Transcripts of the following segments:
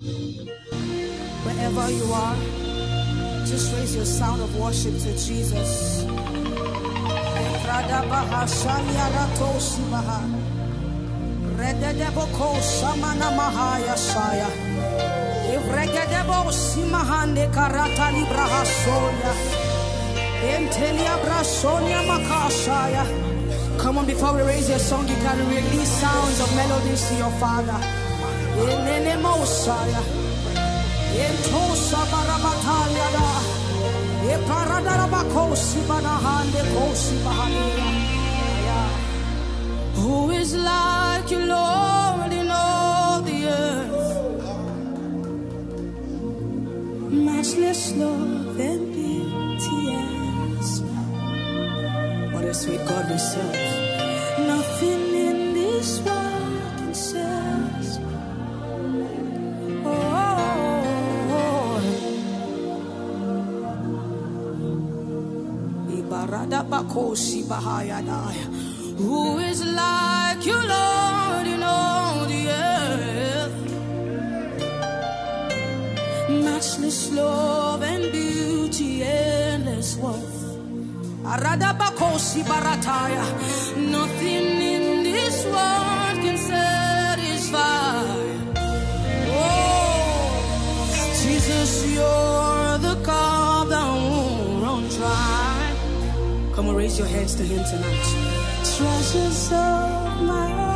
Wherever you are, just raise your sound of worship to Jesus. Makashaya. Come on, before we raise your song, you can release sounds of melodies to your Father. Who is like you, Lord, in all the earth? Matchless love and beauty. What a sweet God we serve. Nothing in this world Who is like you, Lord, in all the earth? Matchless love and beauty, endless worth. Nothing in this world can satisfy. Oh, Jesus, you're the God raise your hands to Him tonight. Treasures of my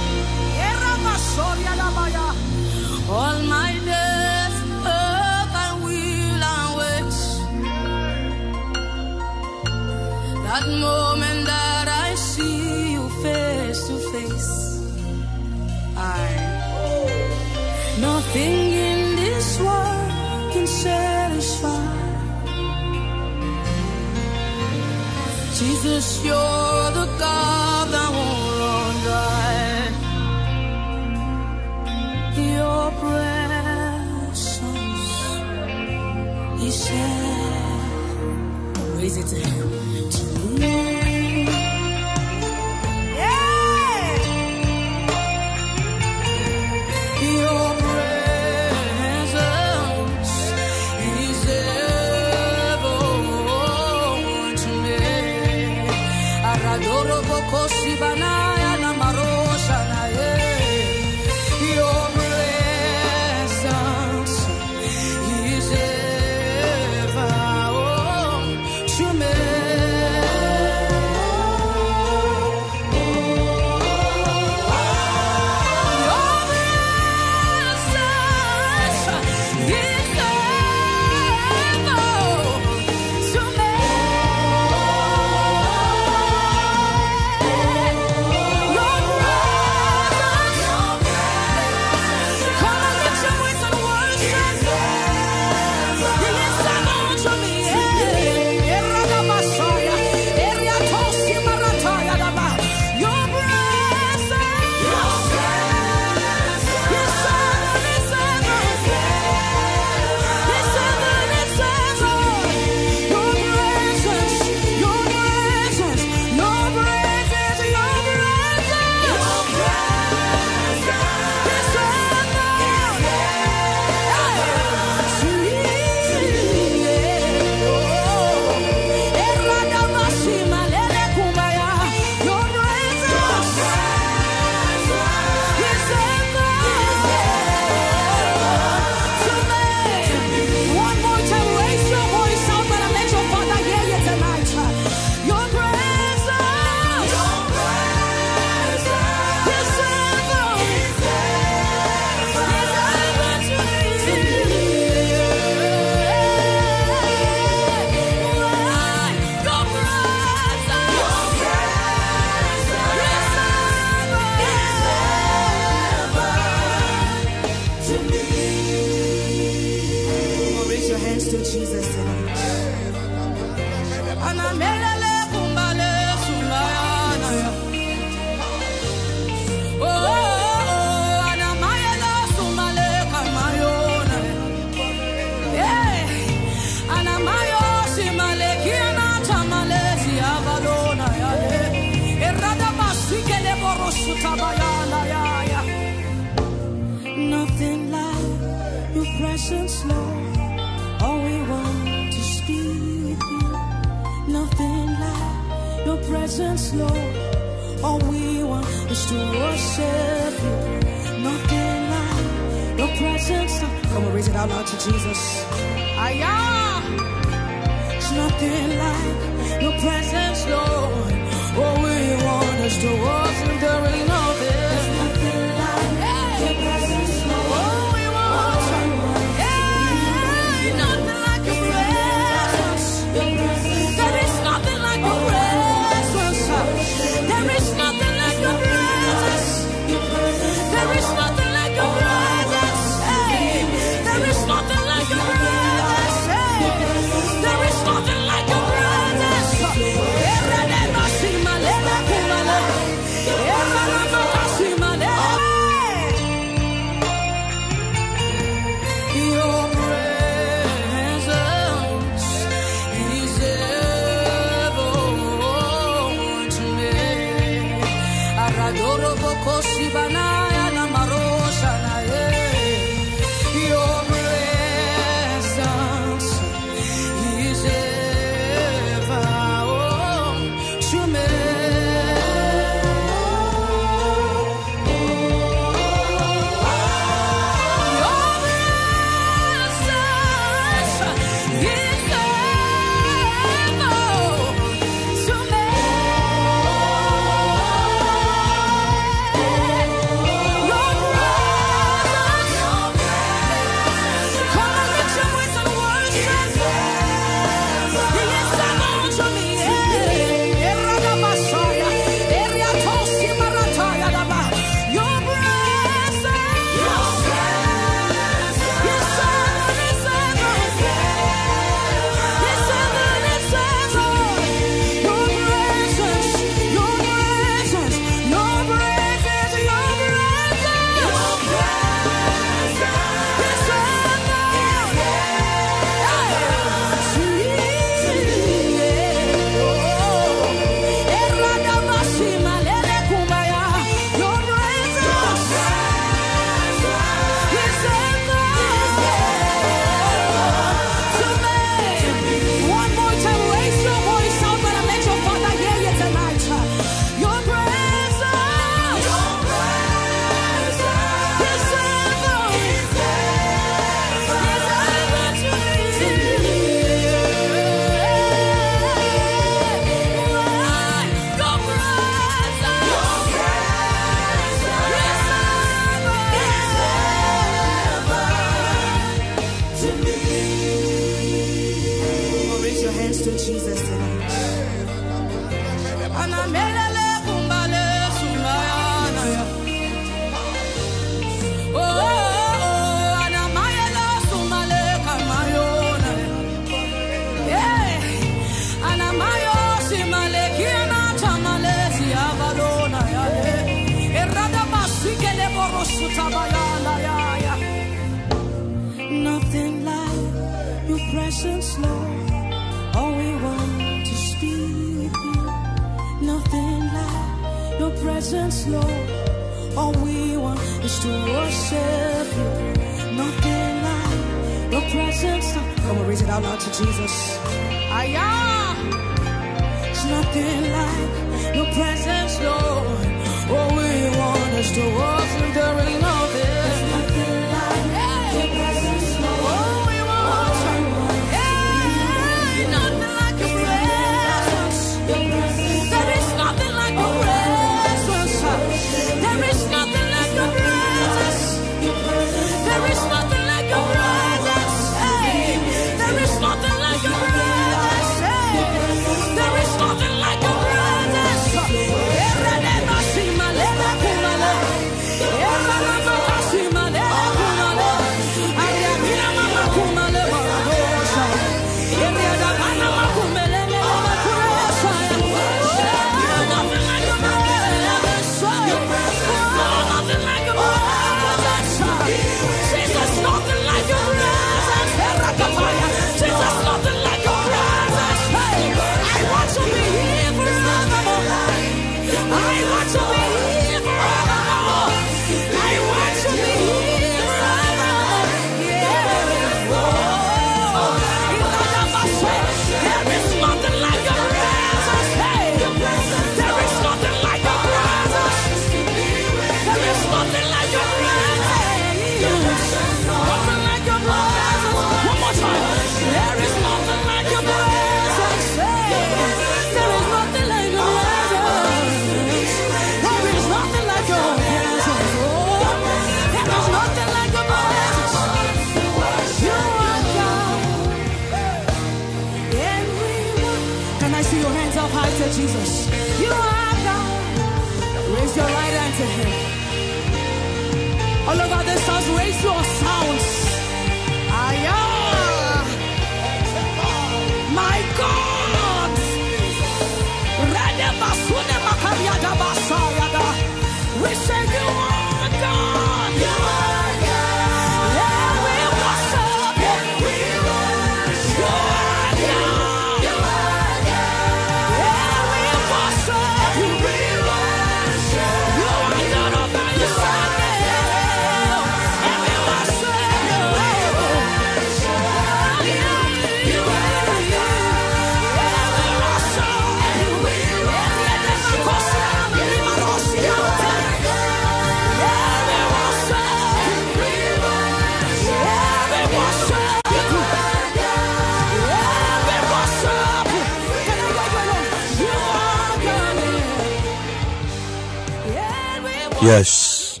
Yes,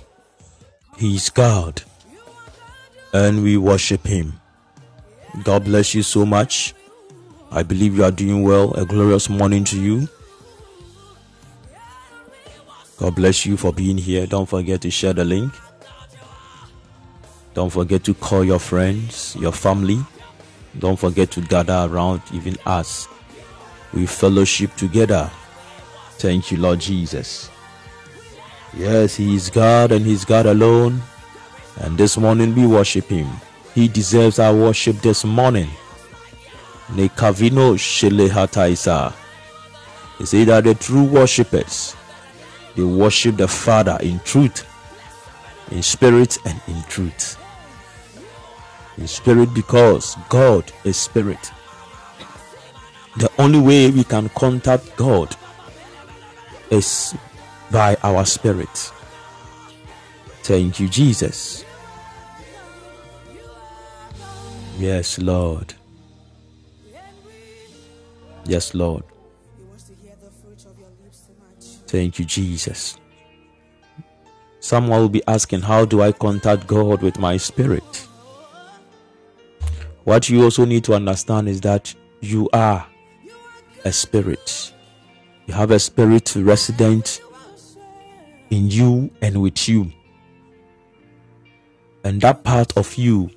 He's God, and we worship Him. God bless you so much. I believe you are doing well. A glorious morning to you. God bless you for being here. Don't forget to share the link. Don't forget to call your friends, your family. Don't forget to gather around, even us. We fellowship together. Thank you, Lord Jesus. Yes, He is God and He's God alone. And this morning we worship Him. He deserves our worship this morning. Ne Nekavino Shelehataisa. He said that the true worshippers they worship the Father in truth, in spirit, and in truth. In spirit, because God is spirit. The only way we can contact God is by our spirit. Thank you, Jesus. Yes, Lord. Yes, Lord. Thank you, Jesus. Someone will be asking, How do I contact God with my spirit? What you also need to understand is that you are a spirit. You have a spirit resident in you and with you. And that part of you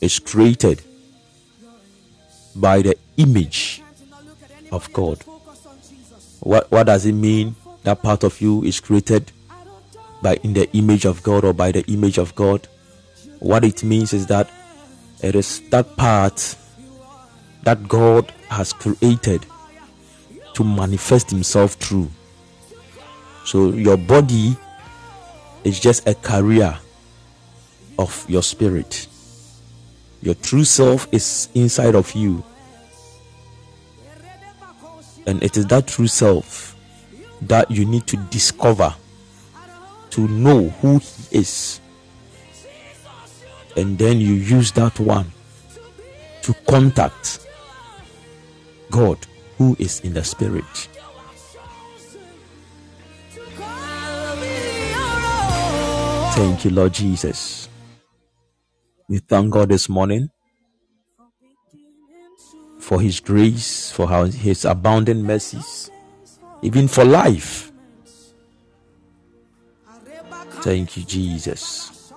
is created by the image of God. What what does it mean? That part of you is created by in the image of God or by the image of God. What it means is that it is that part that God has created to manifest himself through. So your body is just a carrier of your spirit. Your true self is inside of you. And it is that true self that you need to discover to know who he is. And then you use that one to contact God who is in the spirit. Thank you, Lord Jesus. We thank God this morning for His grace, for His abounding mercies, even for life. Thank you, Jesus.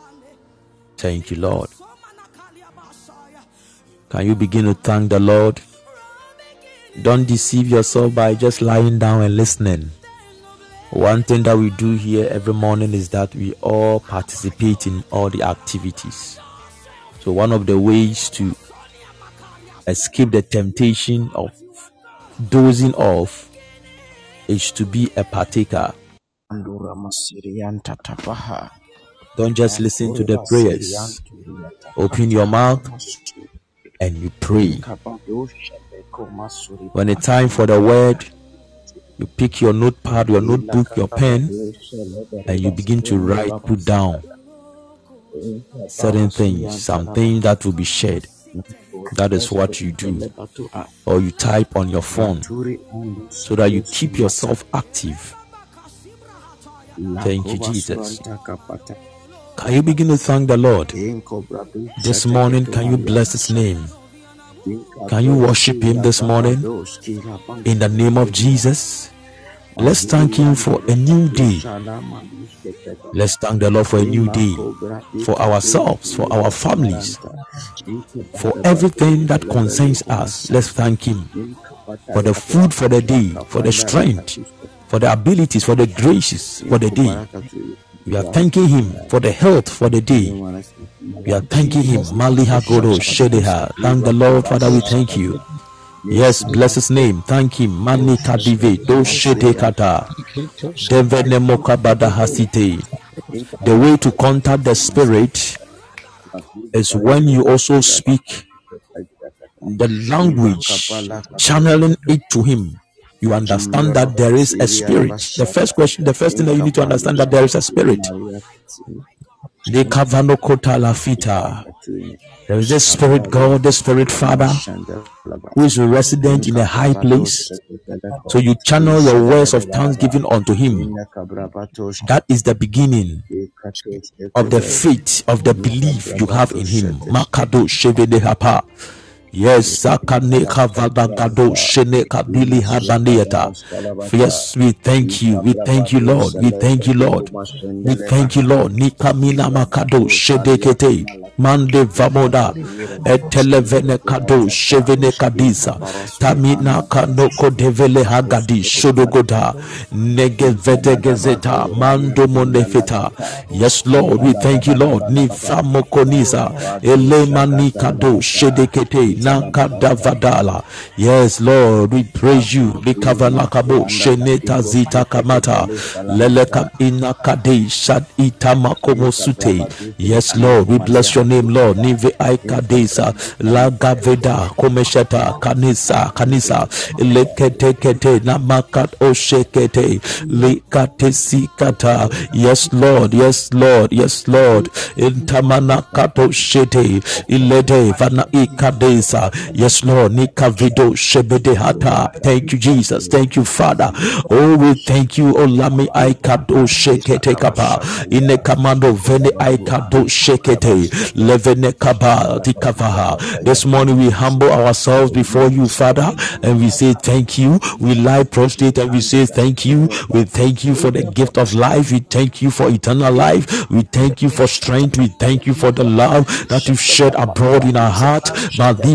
Thank you, Lord. Can you begin to thank the Lord? Don't deceive yourself by just lying down and listening. One thing that we do here every morning is that we all participate in all the activities. So, one of the ways to escape the temptation of dozing off is to be a partaker. Don't just listen to the prayers, open your mouth and you pray. When it's time for the word, you pick your notepad, your notebook, your pen, and you begin to write, put down certain things, some things that will be shared. That is what you do. Or you type on your phone so that you keep yourself active. Thank you, Jesus. Can you begin to thank the Lord? This morning, can you bless His name? Can you worship Him this morning? In the name of Jesus, let's thank Him for a new day. Let's thank the Lord for a new day, for ourselves, for our families, for everything that concerns us. Let's thank Him for the food for the day, for the strength, for the abilities, for the graces for the day. We are thanking Him for the health for the day. We are thanking Him. Maliha Goro Shedeha. Thank the Lord, Father. We thank you. Yes, bless His name. Thank Him. Mani Kadive Do Shede Kata. Devene Mokabada Hasite. The way to contact the Spirit is when you also speak the language, channeling it to Him you understand that there is a spirit. The first question, the first thing that you need to understand that there is a spirit. There is a spirit God, the spirit Father, who is a resident in a high place. So you channel your words of thanksgiving unto him. That is the beginning of the faith, of the belief you have in him. Yes, Sakane Kavadagado Shene Kabili Habaniata. Yes, we thank you. We thank you, Lord. We thank you, Lord. We thank you, Lord. Nikamina Makado Shedekete. Mande Vamoda. Etelevene Kado Shevene Kadisa. Tamina Kanoko Devele Hagadi Shodogoda. Negevete Gezeta. Mando Monefeta. Yes, Lord. We thank you, Lord. Nifamokonisa. Elema Nikado Shedekete. Nakadavadala. Yes, Lord, we praise you. Likavanakabo Sheneta Zita Kamata. Leleka Inakade Shad Itamakomo Sute. Yes, Lord, we bless your name, Lord. Nive Aikadesa Lagaveda Komeshata Kanisa Kanisa Lekete Kete Namakat Oshekete Lekate Sikata. Yes, Lord, yes, Lord, yes, Lord. Intamanakato Shete Ilede Vana Ikades Yes, Lord. Nikavido Shebedehata. Thank you, Jesus. Thank you, Father. Oh, we thank you. Oh, Lami Aikado Shekete Kapa. Ine Kamando Vene Aikado Shekete. Levene Kaba Tikavaha. This morning we humble ourselves before you, Father, and we say thank you. We lie prostrate and we say thank you. We thank you for the gift of life. We thank you for eternal life. We thank you for strength. We thank you for the love that you've shed abroad in our heart.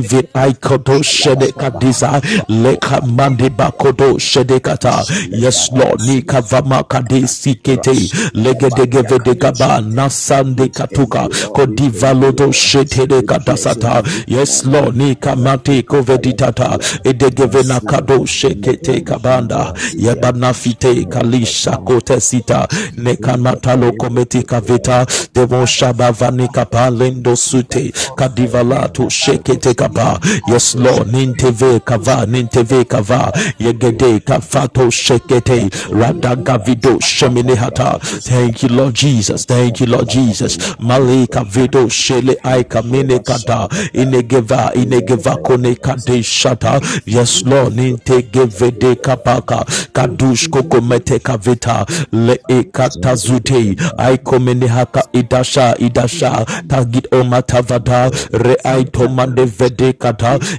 David Aikodo Shedekadisa Leka Mande Bakodo Shedekata. Yes, Lord, Nika Vama Kade Sikete. Legedegevede Gaba Nasande Katuka. Kodivalodo Shetede Kadasata. Yes, Lord, Nika Mate Koveditata Edegevena Kado Shekete Kabanda. Yebana Fite Kalisha Kote Sita. Nekamatalo Kometi Kavita. Devo Shabavani Kapa Lendo Sute Kadivala to Shekete kaba. Yes lord. Ninteve kava ninteve kava. Yegede kafato shekete. Radagavido sheminehata thank you lord jesus. Thank you lord jesus. Malika vido shele aika mine kata. Inegeva inegeva kone kade shata. Yes lord. Nintegevede kapaka. Kadush kokomete kavita. Le ekata zute. Aikomene haka idasha idasha. Tagit omatavada. Re aitomande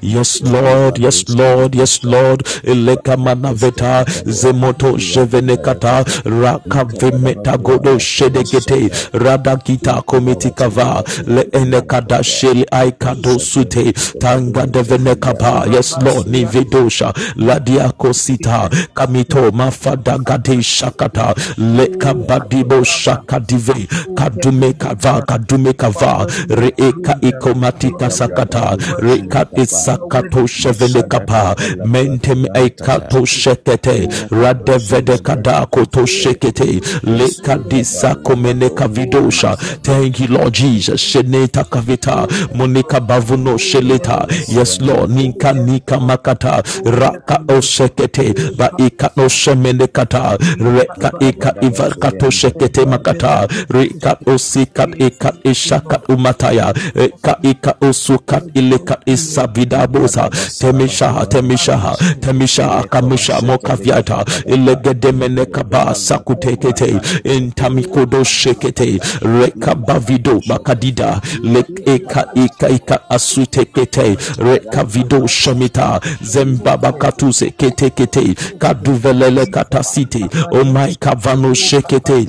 Yes, Lord. Yes, Lord. Yes, Lord. Eleka manaveta zemoto shevenekata raka vemeta godo shedekete radakita komitikava le enekada sheli aikado sute tanga devenekapa. Yes, Lord. Nivedosha ladiako sita kamito mafada gade shakata le kabadibo shakadive kadume kava kadume kava reeka ikomatika sakata rekat isakato shevele kapa mentem aikato shekete radevede kadako to shekete lekadisa komene kavidosha thank you lord jesus. Sheneta kavita. Monika bavuno sheleta. Yes lord. Nika nika makata. Raka oshekete. Ba ika no shemene kata reka ika ivakato shekete makata. Reka osikat ikat ishakat umataya. Reka ika usukat ileka leka isavida bosa temisha temisha temisha kamisha mokaviata ilegedemene kaba sakutekete intamikodo shekete reka bavido bakadida lek eka eka eka asutekete reka vido shamita zembaba katuse kete kete kaduvelele katasite omai kavano shekete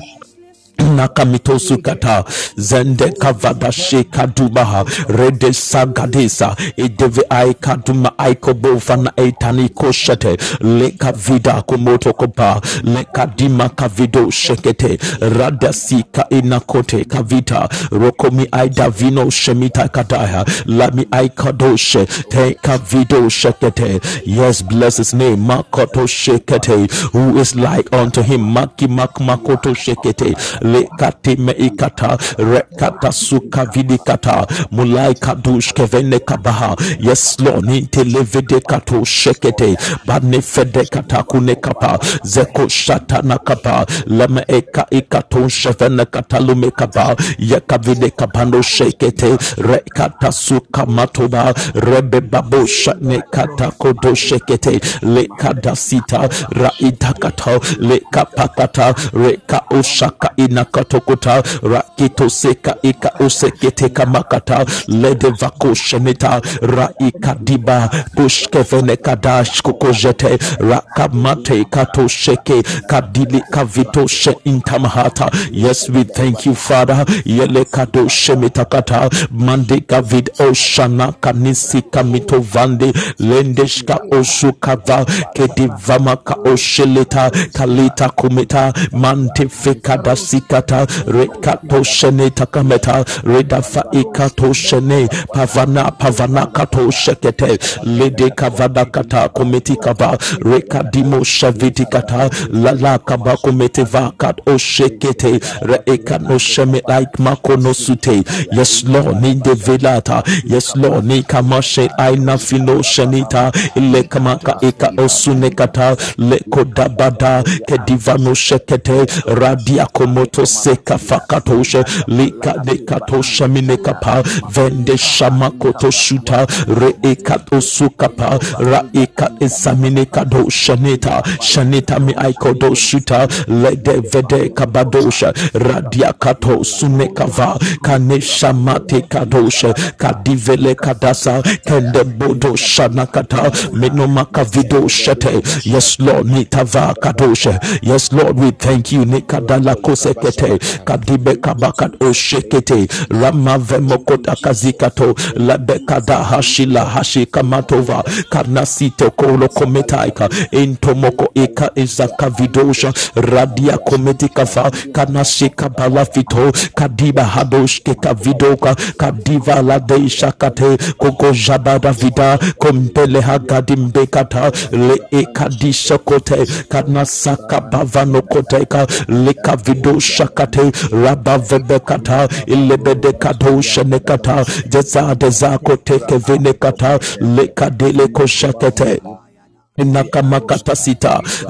nakamitosu zende kavada sheka dubaha. Rede sagadesa edeve ai kaduma aikobo eitani koshete. Leka vida kumoto kopa. Leka dima kavido shekete. Rada sika inakote kavita. Rokomi aida vino shemita kadaya lami aikadoshe te kavido shekete. Yes bless his name. Makoto shekete. Who is like unto him? Maki mak makoto shekete lekate me ikata rekata suka vidikata. Mulai kadush kevene kabaha. Yes lord ninte levede kato shekete. Bane fede kata kune kapa. Zeko shata na kapa. Leme eka ikato shevene kata lume kapa. Yeka vide kapando shekete. Rekata suka matoba. Rebe babo shane kata kodo shekete. Lekada sita. Raita kata. Lekapakata reka oshaka ina katokota rakito seka ika usekete kamakata lede vako shenita raika diba pushkevene kadash kukojete rakamate kato sheke kadili kavito she intamahata. Yes we thank you father. Yele kata mande kavid oshana kanisi kamito vande lendeshka oshukava kedivamaka osheleta kalita kumita mante fekada sikata rekato shene takameta redafa ikato shene pavana pavana kato shekete lede kavada kata kometi kava rekadimo shaviti kata lala kaba komete vakat o shekete reekano sheme like makono sute. Yes lord ni de velata. Yes lord ni kamashe aina fino shenita. Ile kamaka ika osune kata leko dabada kedivano shekete. Radia komoto seka fakatoshe lika dekatosha minekapa vende shamakoto shuta reekato sukapa raika esamine kado shanita shanita mi aikodo shuta lede vede kabadosha radia kato sunekava kane shamate kadosha kadivele kadasa kende bodo shanakata minomaka video shete. Yes lord nitava kadosha yes lord we thank you nikadala kosekete kadibe kabakat oshekete ramavemokota kazikato labekada hashila hashikamatova kanasite kolokometaika intomoko ika izaka vidosha radia kometikafa kanashika balafito kadiba hadoshke kavidoka kadiva koko jabada vida kompele hagadimbekata le ekadishakote kanasaka bavanokoteka lekavidosha kate rabavebekata ilebedekadoshenekata jezadezakoteke venekata lekadelekosakete nakamakata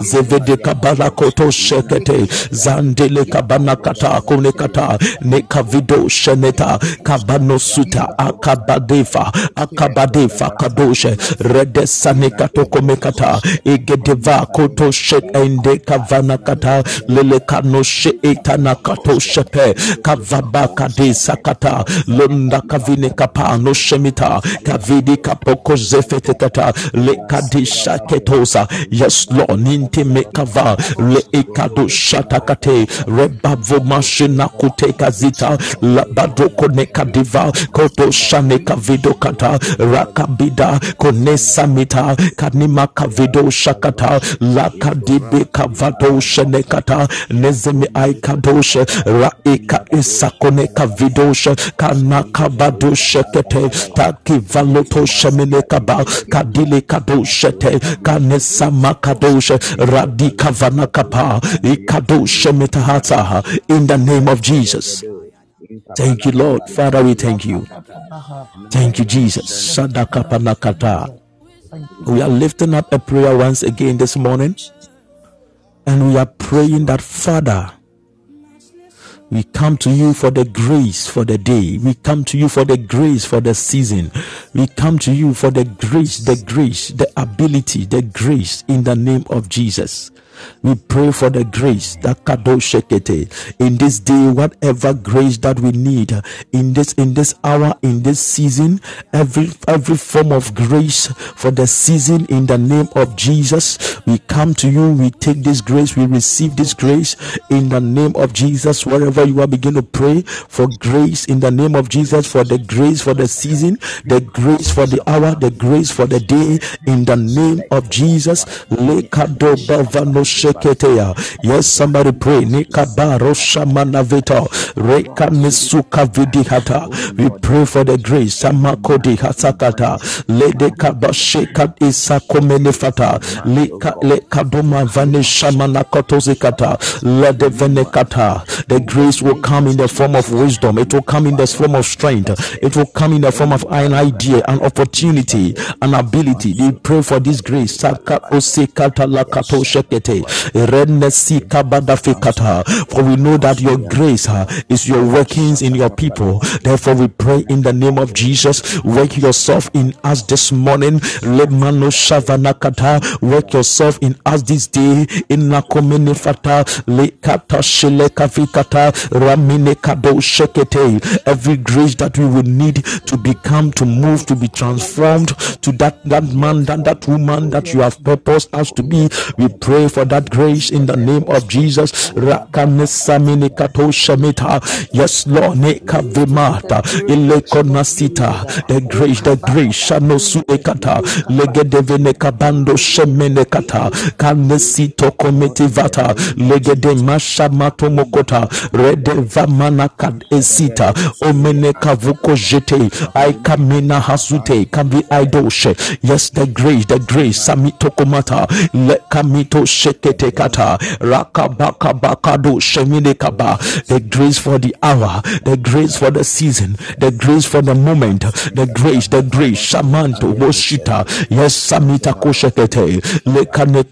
zevede kabala koto shekete. Zandele kabana kata kone kata. Nekavido sheneta. Kabano suta akabadefa akabadefa kadoshe. Redesane kato komekata egedeva koto shet ende kavana kata. Lele kano she etana kato shepe. Kavaba kadesa kata. Londa kavine kapano shemita. Kavidi kapoko zefete kata. Lekadisha ke ketosa yes lord ninte mekava. Le ekado shatakate. Rebavo mashina kuteka zita labado koneka diva koto shaneka video kata. Rakabida konesa mita kanima kavido shakata. Lakadibe kavado shenekata nezemi aikadoshe raika isakoneka vidoshe kanakabado shekete. Takivaloto shemenekaba kadile kadoshete kanesa ikadoshe metahata in the name of Jesus. Thank you, Lord. Father, we thank you. Thank you, Jesus. We are lifting up a prayer once again this morning. And we are praying that, Father, We come to you for the grace for the day. We come to you for the grace for the season. We come to you for the grace, the grace, the ability, the grace in the name of Jesus. We pray for the grace that kadoshekete in this day, whatever grace that we need in this in this hour, in this season, every every form of grace for the season in the name of Jesus. We come to you, we take this grace, we receive this grace in the name of Jesus. Wherever you are, begin to pray for grace in the name of Jesus, for the grace for the season, the grace for the hour, the grace for the day in the name of Jesus. Yes, somebody pray. Nikabaro shamanaveta. Reka nisuka vidihata. We pray for the grace. Samakodi hasakata. Lede kabashekat isakomenefata. Leka lekadoma vane shamanakotozikata. Lede venekata. The grace will come in the form of wisdom. It will come in the form of strength. It will come in the form of an idea, an opportunity, an ability. We pray for this grace. Saka osekata lakato shekete. For we know that your grace uh, is your workings in your people. Therefore, we pray in the name of Jesus. Work yourself in us this morning. Work yourself in us this day. In. Every grace that we would need to become, to move, to be transformed to that, that man, that, that woman that you have purposed us to be. We pray for that grace in the name of Jesus. Yes, Lord, Nekavimata, Ilekonasita, the grace, the grace, Shanosuekata, Legedevenekabando Shemenekata, Kanesito Kometivata, Legede Mashamato Mokota, Rede Vamanakad Esita, Omenekavuko Jete, Aikamena Hasute, Kavi Aidoshe. Yes, the grace, the grace, Samitokomata, Lekamito Rakabaka shemine kaba the grace for the hour the grace for the season the grace for the moment the grace the grace. Shamanto boshita yes samita koshekete lekane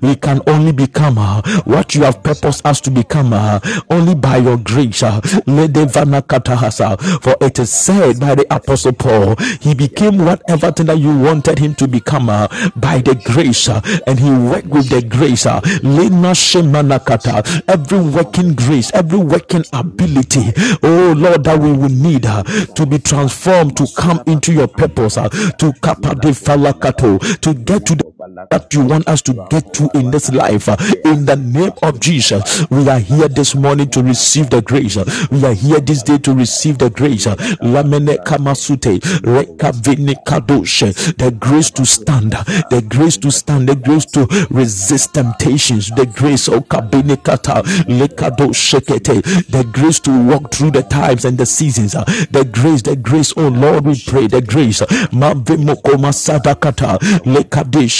we can only become uh, what you have purposed us to become uh, only by your grace uh, for it is said by the apostle paul he became whatever thing that you wanted him to become by the grace and he worked with the grace uh, Lena Shemanakata, every working grace, every working ability, oh Lord, that we will need uh, to be transformed to come into your purpose, uh, to kapade falakato, to get to the that you want us to get to in this life. Uh, in the name of Jesus, we are here this morning to receive the grace. We are here this day to receive the grace. Lamene kamasute, rekavene kadoshe, the grace to stand, the grace to stand, the grace to resist temptations, the grace of kabene kata, lekado shekete, the grace to walk through the times and the seasons. The grace, the grace, oh Lord, we pray, the grace. Mavimoko masadakata,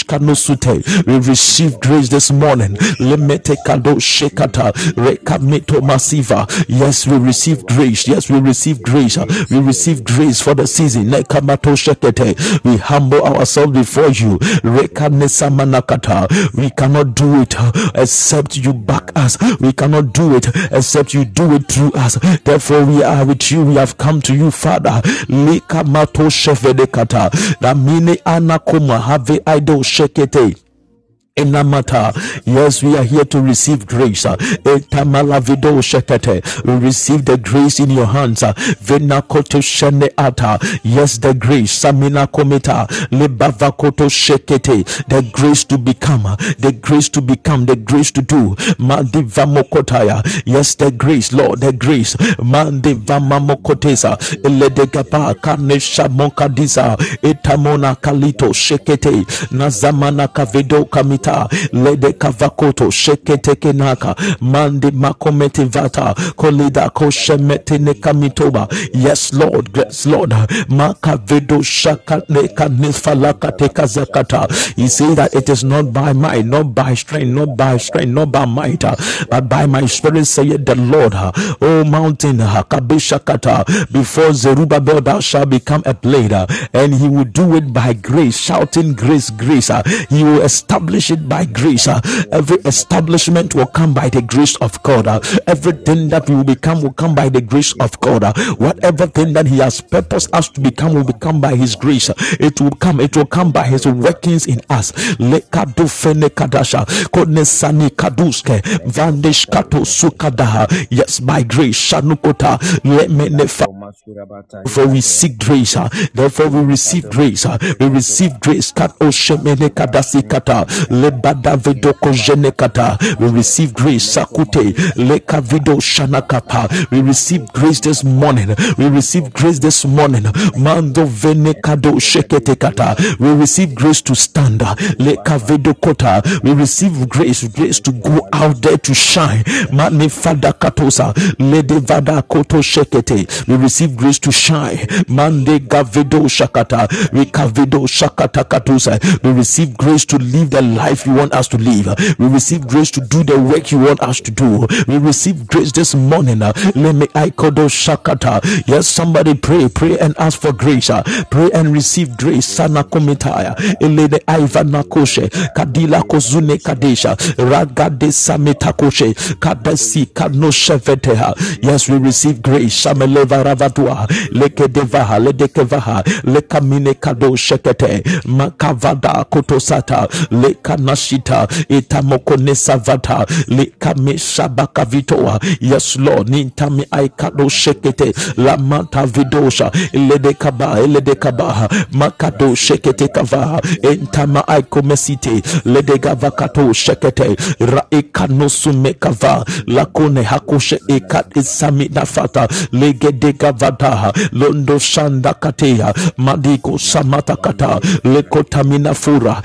kanosute. We receive grace this morning. Lemete kado shekata rekamito masiva. Yes, we receive grace. Yes, we receive grace. We receive grace for the season. Nekamato shekete. We humble ourselves before you. Rekanesa manakata. We cannot do it uh, except you back us. We cannot do it except you do it through us. Therefore, we are with you. We have come to you, Father. Likamato shefedekata. Ramine anakoma have idol shekete. şeketey. Enamata. Yes, we are here to receive grace. Etamalavido shekete. We receive the grace in your hands. Venakoto shene ata. Yes, the grace. Samina kometa. Lebavakoto shekete. The grace to become. The grace to become. The grace to do. Mandivamokotaya. Yes, the grace, Lord. The grace. Mandivamamokotesa. Eledegaba kanesha mokadisa. Etamona kalito shekete. Nazamana kavedo kamita vata lede kavakoto sheketeke naka mandi makomete vata kolida koshemete nekamitoba yes lord yes lord. Makavedo shakaneka nifalaka tekazakata he say that it is not by might not by strength not by strength not by might but by my spirit saith the lord. Oh mountain kabishakata before zerubbabel thou shall become a blade and he will do it by grace shouting grace grace. He will establish it by grace. uh, every establishment will come by the grace of God. uh, everything that we will become will come by the grace of God. uh, whatever thing that He has purposed us to become will become by His grace. it will come. It will come by His workings in us. Konesani kaduske. Yes, by grace. Shanukota Therefore we seek grace. Therefore we receive grace. We receive grace. We receive grace. Sakute. We receive grace this morning. We receive grace this morning. Mando vene kado shekete kata. We receive grace to stand. Kota. We receive grace. Grace to go out there to shine. Katosa. Koto shekete. We receive grace to shine. Mande shakata. Shakata katusa. We receive grace to live the life you want us to live. We receive grace to do the work you want us to do. We receive grace this morning. Let me aikodo shakata. Yes, somebody pray, pray and ask for grace. Pray and receive grace. Sana komitaya. Elede aivana koshe. Kadila kozune kadesha. Ragade samita koshe. Kadasi kano sheveteha. Yes, we receive grace. Shameleva ravatua. Leke devaha. Ledekevaha. Lekamine kado shekete. Makavada kotosata. Lekanashita. Itamokone savata. Lekame shabaka vitoa. Yes, Lord. Nintami aikado shekete. Lamata vidosha. Elede kaba. Elede kaba. Makado shekete kava. Entama aikomesite. Lede gavakato shekete. Raikano sumekava. Lakone hakoshe ekat isami nafata. Legede gavadaha. Londo shanda katea. Madiko samata kata. Lekotamina fura.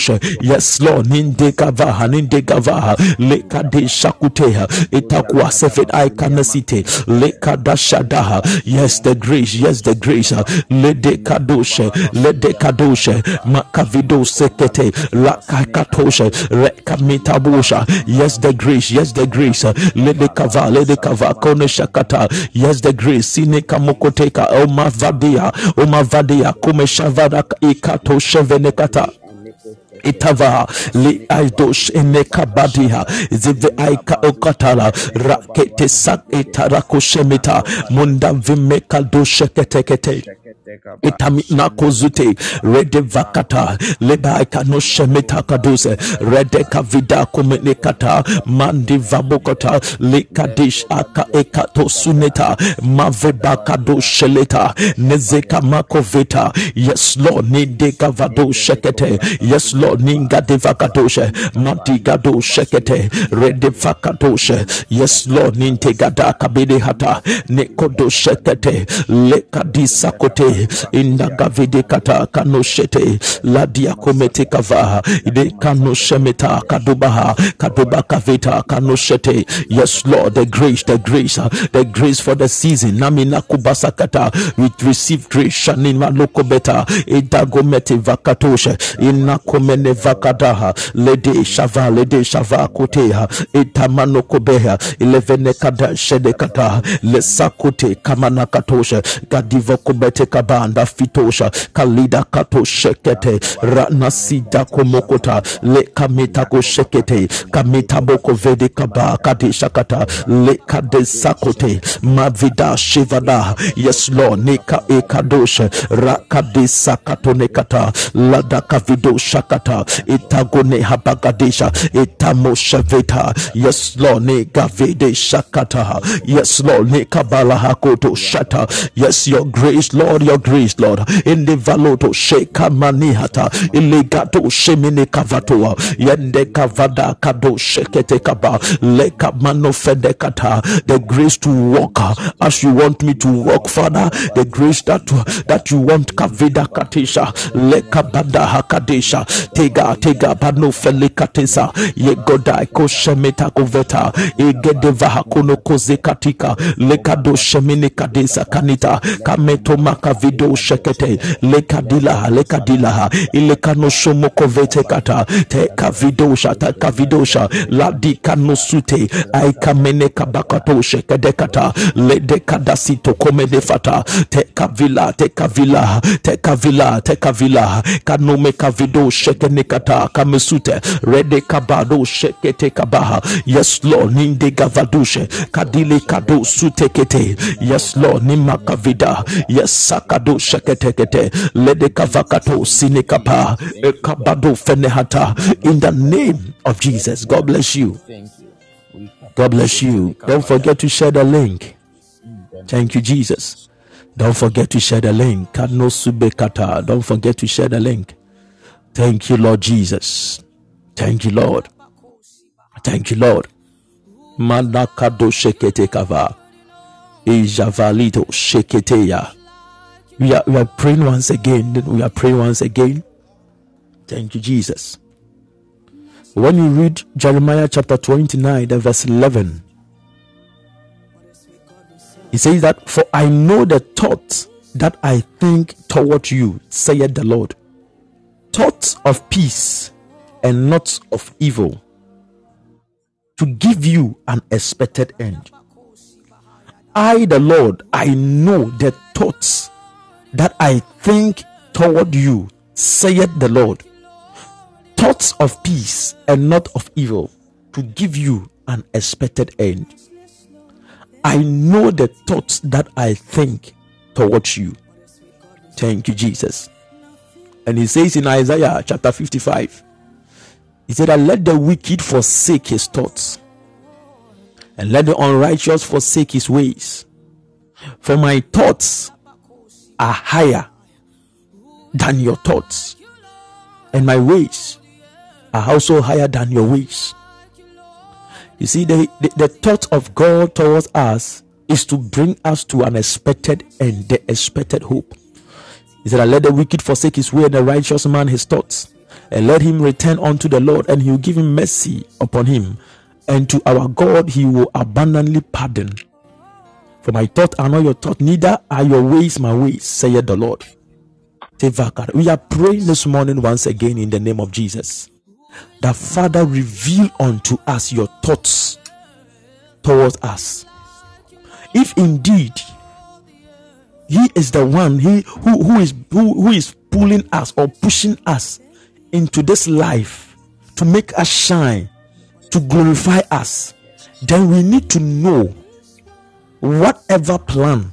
Kanushe. Yes, Lord. Ninde gavaha. Ninde gavaha. Lekade shakutea. Itakuwa sefet aikanasite. Lekadashadaha. Yes, the grace. Yes, the grace. Lede kadoshe. Lede kadoshe. Makavido sekete. Lakakatoshe. Rekamitabosha. Yes, the grace. Yes, the grace. Lede kava. Lede kava. Kone shakata. Yes, the grace. Sine kamokoteka. Oma vadia. Oma vadia. Kume shavada ikato shevenekata itava li aidosh enekabadia zive aika okatala rakete sak itarakoshemita munda vimeka dosheketekete itamina kozute rede vakata leba ikano shemeta kaduse rede kavida kumenekata mandi vabokota lekadish aka ekato suneta maveba kado sheleta nezeka makoveta. Yes lord ninde kavado shekete. Yes lord ninga devakadoshe madigado shekete rede vakadoshe yes lord ninte gada kabede hata nekodo shekete lekadisakote indagavide kata kanoshete ladia komete kava ide kanoshemeta kadubaha kaduba kaveta kanoshete. Yes lord the grace the grace uh, the grace for the season. Namina kubasa kata we receive grace. Shanima lokobeta idagomete vakatoshe inakomene vakadaha. Lede shava lede shava koteha itamano kobeha ilevene kada shede kata lesakote kamana katoshe. Gadivo kobete kabanda fitosha kalida ranasida komokota kamita boko vede kaba kata mavida shivada yes lord nika ekadoshe rakade sakato nekata lada kavido shakata itagone habagadesha itamoshaveta yes lord nika vede shakata yes lord nika bala hakoto shata yes your grace lord your grace lord. In the valoto sheka manihata illegato shemine kavatoa yende kavada kado shekete kaba. Leka mano fedekata the grace to walk uh, as you want me to walk father. The grace that that you want kavida katisha. Leka bada hakadesha tega tega bano felikatesa yegoda ko shemeta koveta. Egedeva hakono koze katika. Lekado shemine kadesa kanita. Kameto maka kavido shekete lekadila lekadila ilekano shomoko vete kata te kavido shata kavido sha la dikano sute ai kamene kabakato shekede kata le de kadasito komede fata te kavila te kavila te kavila te kavila kanome kavido shekene kata kamesute rede kabado shekete kabaha yes lord ninde gavadushe kadile kado sutekete yes lord nimakavida yes sheketekete. Sinikapa ekabado fenehata. In the name of jesus god bless you. Thank you. We god bless you. Don't forget to share the link. Thank you jesus. Don't forget to share the link. Don't forget to share the link. Thank you lord jesus. Thank you lord. Thank you lord. Manakado shekete kava. Ijavalito sheketeya we are, we are praying once again. We are praying once again. Thank you, Jesus. When you read Jeremiah chapter 29, the verse 11, he says that, For I know the thoughts that I think toward you, saith the Lord, thoughts of peace and not of evil, to give you an expected end. I, the Lord, I know the thoughts that I think toward you, saith the Lord, thoughts of peace and not of evil, to give you an expected end. I know the thoughts that I think towards you. Thank you, Jesus. And he says in Isaiah chapter 55, he said, I let the wicked forsake his thoughts, and let the unrighteous forsake his ways. For my thoughts are higher than your thoughts, and my ways are also higher than your ways. You see, the, the, the thought of God towards us is to bring us to an expected and the expected hope. He said, Let the wicked forsake his way, and the righteous man his thoughts, and let him return unto the Lord, and he will give him mercy upon him. And to our God he will abundantly pardon. For my thoughts are not your thoughts, neither are your ways my ways, saith the Lord. We are praying this morning once again in the name of Jesus. That Father, reveal unto us your thoughts towards us. If indeed He is the one he, who, who is who, who is pulling us or pushing us into this life to make us shine, to glorify us, then we need to know whatever plan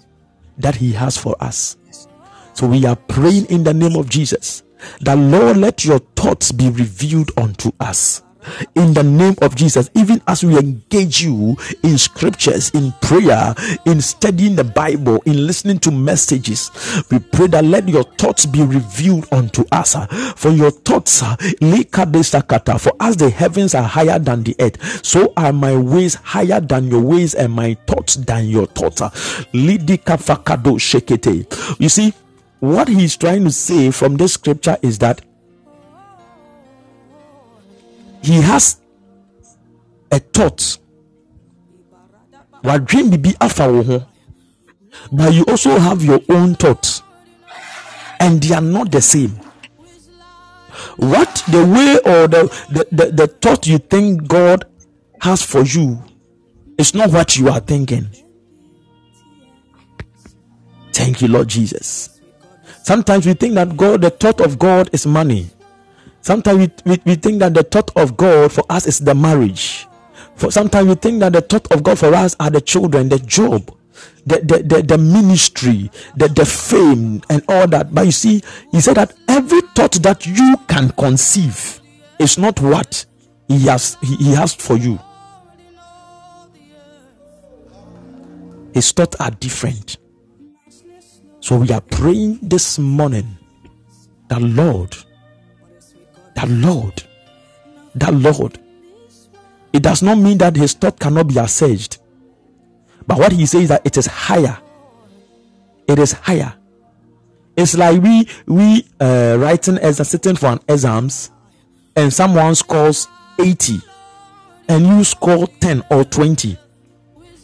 that He has for us. So we are praying in the name of Jesus that Lord, let your thoughts be revealed unto us. In the name of Jesus, even as we engage you in scriptures, in prayer, in studying the Bible, in listening to messages, we pray that let your thoughts be revealed unto us. For your thoughts, uh, for as the heavens are higher than the earth, so are my ways higher than your ways, and my thoughts than your thoughts. You see, what he's trying to say from this scripture is that he has a thought. Wadwen bibi wo ho. But you also have your own thoughts. And they are not the same. What the way or the the, the, the thought you think god has for you is not what you are thinking. Thank you lord jesus. Sometimes we think that god the thought of god is money Sometimes we, we, we think that the thought of God for us is the marriage. For sometimes we think that the thought of God for us are the children, the job, the, the, the, the ministry, the, the fame, and all that. But you see, he said that every thought that you can conceive is not what he has he, he has for you. His thoughts are different. So we are praying this morning that Lord that Lord, that Lord. It does not mean that his thought cannot be assaged. But what he says is that it is higher. It is higher. It's like we we uh, writing as a sitting for an exams, and someone scores 80, and you score 10 or 20.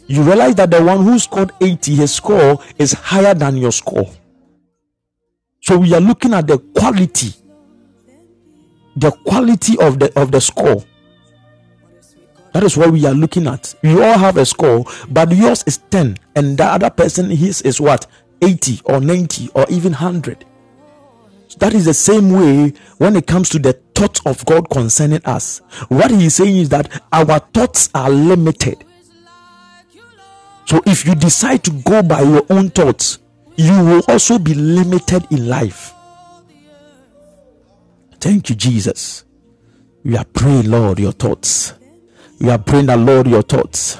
You realize that the one who scored 80, his score is higher than your score. So we are looking at the quality, the quality of the of the score. That is what we are looking at. You all have a score, but yours is 10, and the other person his is what 80 or 90 or even 100. So that is the same way when it comes to the thoughts of God concerning us. What he is saying is that our thoughts are limited. So if you decide to go by your own thoughts, you will also be limited in life. Thank you, Jesus. We are praying, Lord, your thoughts. We are praying that, Lord, your thoughts.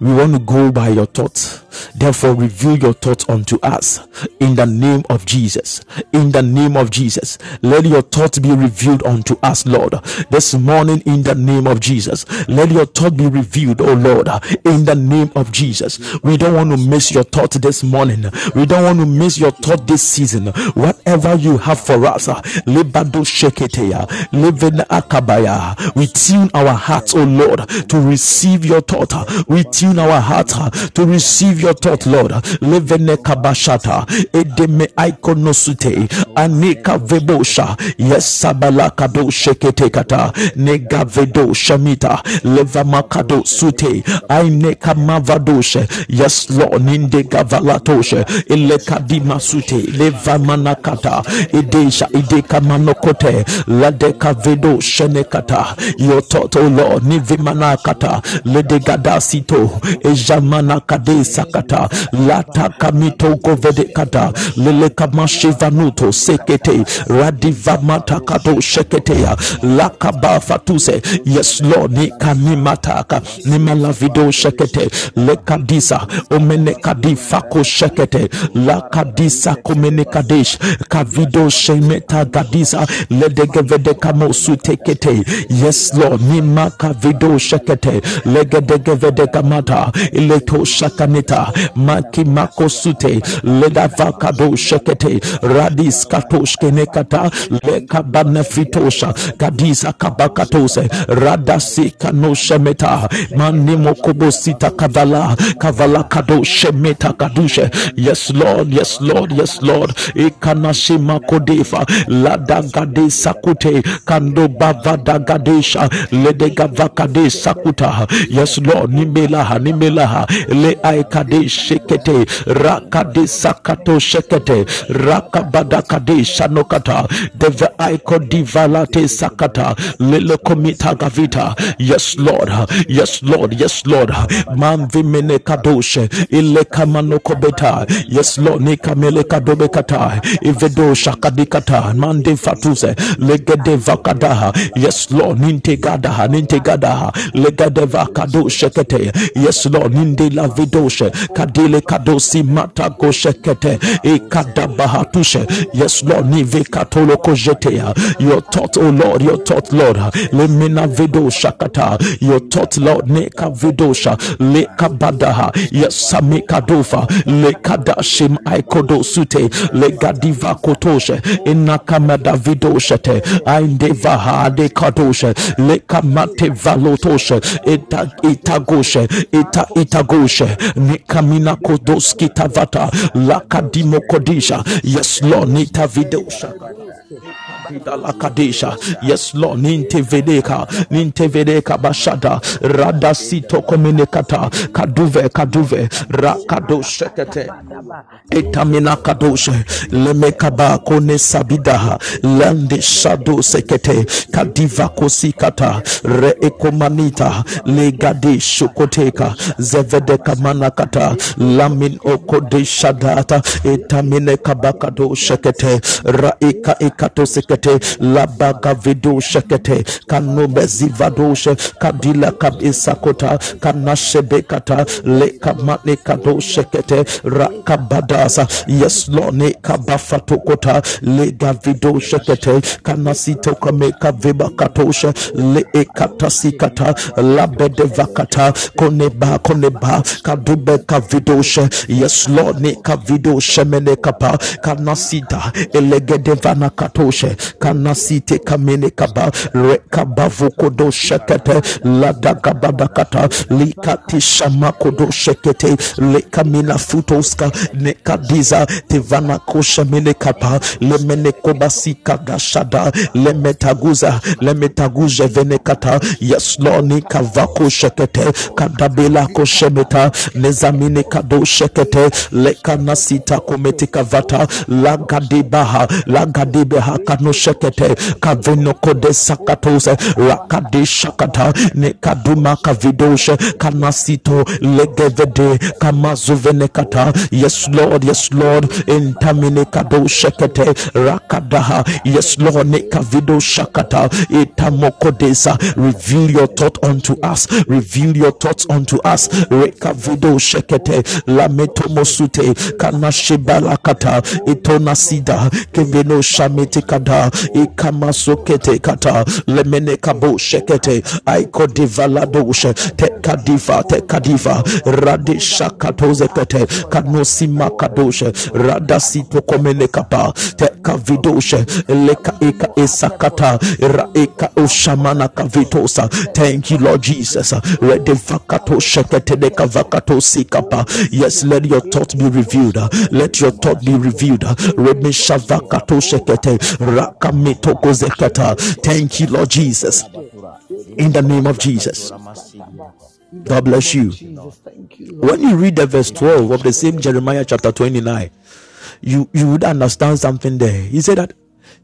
We want to go by your thoughts. Therefore, reveal your thoughts unto us in the name of Jesus. In the name of Jesus, let your thoughts be revealed unto us, Lord. This morning, in the name of Jesus, let your thought be revealed, oh Lord, in the name of Jesus. We don't want to miss your thought this morning. We don't want to miss your thought this season. Whatever you have for us, Lebado Sheketeya, Leven Akabaya. We tune our hearts, oh Lord, to receive your thought. We tune our hearts uh, to receive your thought, Lord. Levene kabashata, edeme ikonosute, anika vebosha, yes sabala kado shekete kata, nega vedo shamita, leva makado sute, aineka mavadoshe, yes Lord, ninde gavalatoshe, ile kadima sute, leva manakata, idesha, ideka manokote, ladeka vedo shenekata, your thought, oh Lord, nivimanakata, ledegada sito, ejamana kade sakata, lata kamito kata, lele kamashivanuto sekete, radiva sheketea, lakaba fatuse, yes Lord, ni kanimataka, ni malavido shekete, lekadisa, omene kadifako shekete, lakadisa komene kadesh, kavido shemeta gadisa, ledegevede kamosu tekete, yes Lord, shekete, kamata, ileto shakaneta, maki mako sute, leda vakado shekete, radis katosh kenekata, leka kadisa kabakatose, radasi kano shemeta, manimo kobo sita kavala, kavala kado shemeta kadushe, yes Lord, yes Lord, yes Lord, ikanashima kodefa, lada gade sakute, kando bavada gadesha, sakuta, yes Lord, nimelaha, nimelaha, le aikade shekete, rakade sakato shekete, rakabada kade shanokata, deve aiko divalate sakata, lele komita gavita, yes Lord, yes Lord, yes Lord, man vimene kadoshe, ile kamano kobeta, yes Lord, nikamele kadobe kata, ivedo shakadikata, mande fatuse, legede vakadaha, yes Lord, ninte gadaha, ninte gadaha, legede vakado shekete, yes Lord, ninde la vidoshe, kadile kadosi mata go shekete, e kadabahatushe, yes Lord, nive katolo kojetea, your thought, oh Lord, your thought, Lord, lemina vido kata. your thought, Lord, neka vidosha, le kabadaha, yes samika dofa, le kadashim aikodo sute, le gadiva kotoshe, inakamada vidoshete, aindevaha de kadoshe, le kamate valotoshe, ita itagoshe, ita itagoshe, nikamina kodoski tavata, lakadimo kodisha, yes Lord, nita vidosha. Yes, Lord. Ninte vedeka. Ninte vedeka bashada. Rada sito komenekata. Kaduve kaduve. Rakado shekete. Etamina kadoshe. Lemekaba kone sabidaha. Lande shado sekete. Kadiva kosikata. Re ekomanita. Legade shokoteka. Zevedeka manakata. Lamin okode shadata. Etamine kabakado shekete. Raika ekato sekete labaga vido shekete kanobe zivadoshe kadila kabisakota kanashebekata lekamane kado shekete rakabadasa yes lord ne kabafatokota lega vido shekete kanasito kameka viba katoshe le ekatasikata labede vakata koneba koneba kadube kavidoshe yes lord ne kavidoshe mene kapa kanasita elegede vana katoshe kanasite kamene kaba rekabavokodo shekete ladagabadakata likati shamakodo shekete lekamina futoska nekadiza tivana koshemene kapa lemene kobasika gashada lemetaguza lemetaguze venekata yes lord ni kavako shekete kadabela koshemeta nezamine kado shekete lekanasita komete kavata lagadibaha lagadibeha kano shekete kavino kode sakatose rakade shakata nekaduma kavidoshe kanasito legevede kamazuvenekata yes lord yes lord intamine kado shekete rakadaha. Yes lord nekavido shakata itamokodesa reveal your thought unto us reveal your thoughts unto us. Rekavido shekete lametomosute kanashibalakata itonasida keveno shamete kada ikamasokete kata lemene kabo shekete aikodivaladoshe tekadiva tekadiva radishakatozekete kanosima kadoshe radasitokomene kapa tekavidoshe leka eka esakata raeka oshamana kavitosa. Thank you lord jesus. Redevakato shekete dekavakato sikapa. Yes let your thought be revealed. Let your thought be revealed. Remeshavakato shekete rakametokozekata thank you lord jesus in the name of jesus God bless you. When you read the verse 12 of the same Jeremiah chapter 29, you, you would understand something there. He said that,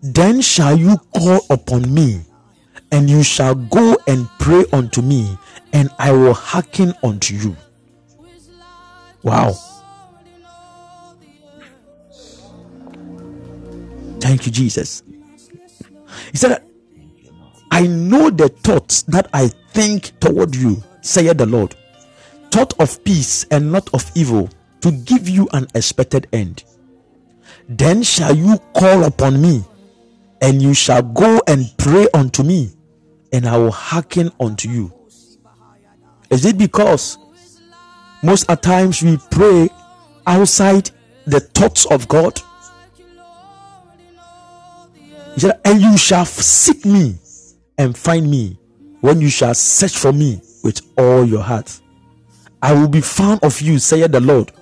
Then shall you call upon me, and you shall go and pray unto me, and I will hearken unto you. Wow. Thank you, Jesus. He said, I know the thoughts that I think toward you, saith the Lord. Thought of peace and not of evil, to give you an expected end. Then shall you call upon me, and you shall go and pray unto me, and I will hearken unto you. Is it because most at times we pray outside the thoughts of God? He said, And you shall seek me and find me when you shall search for me with all your heart. I will be found of you, saith the Lord,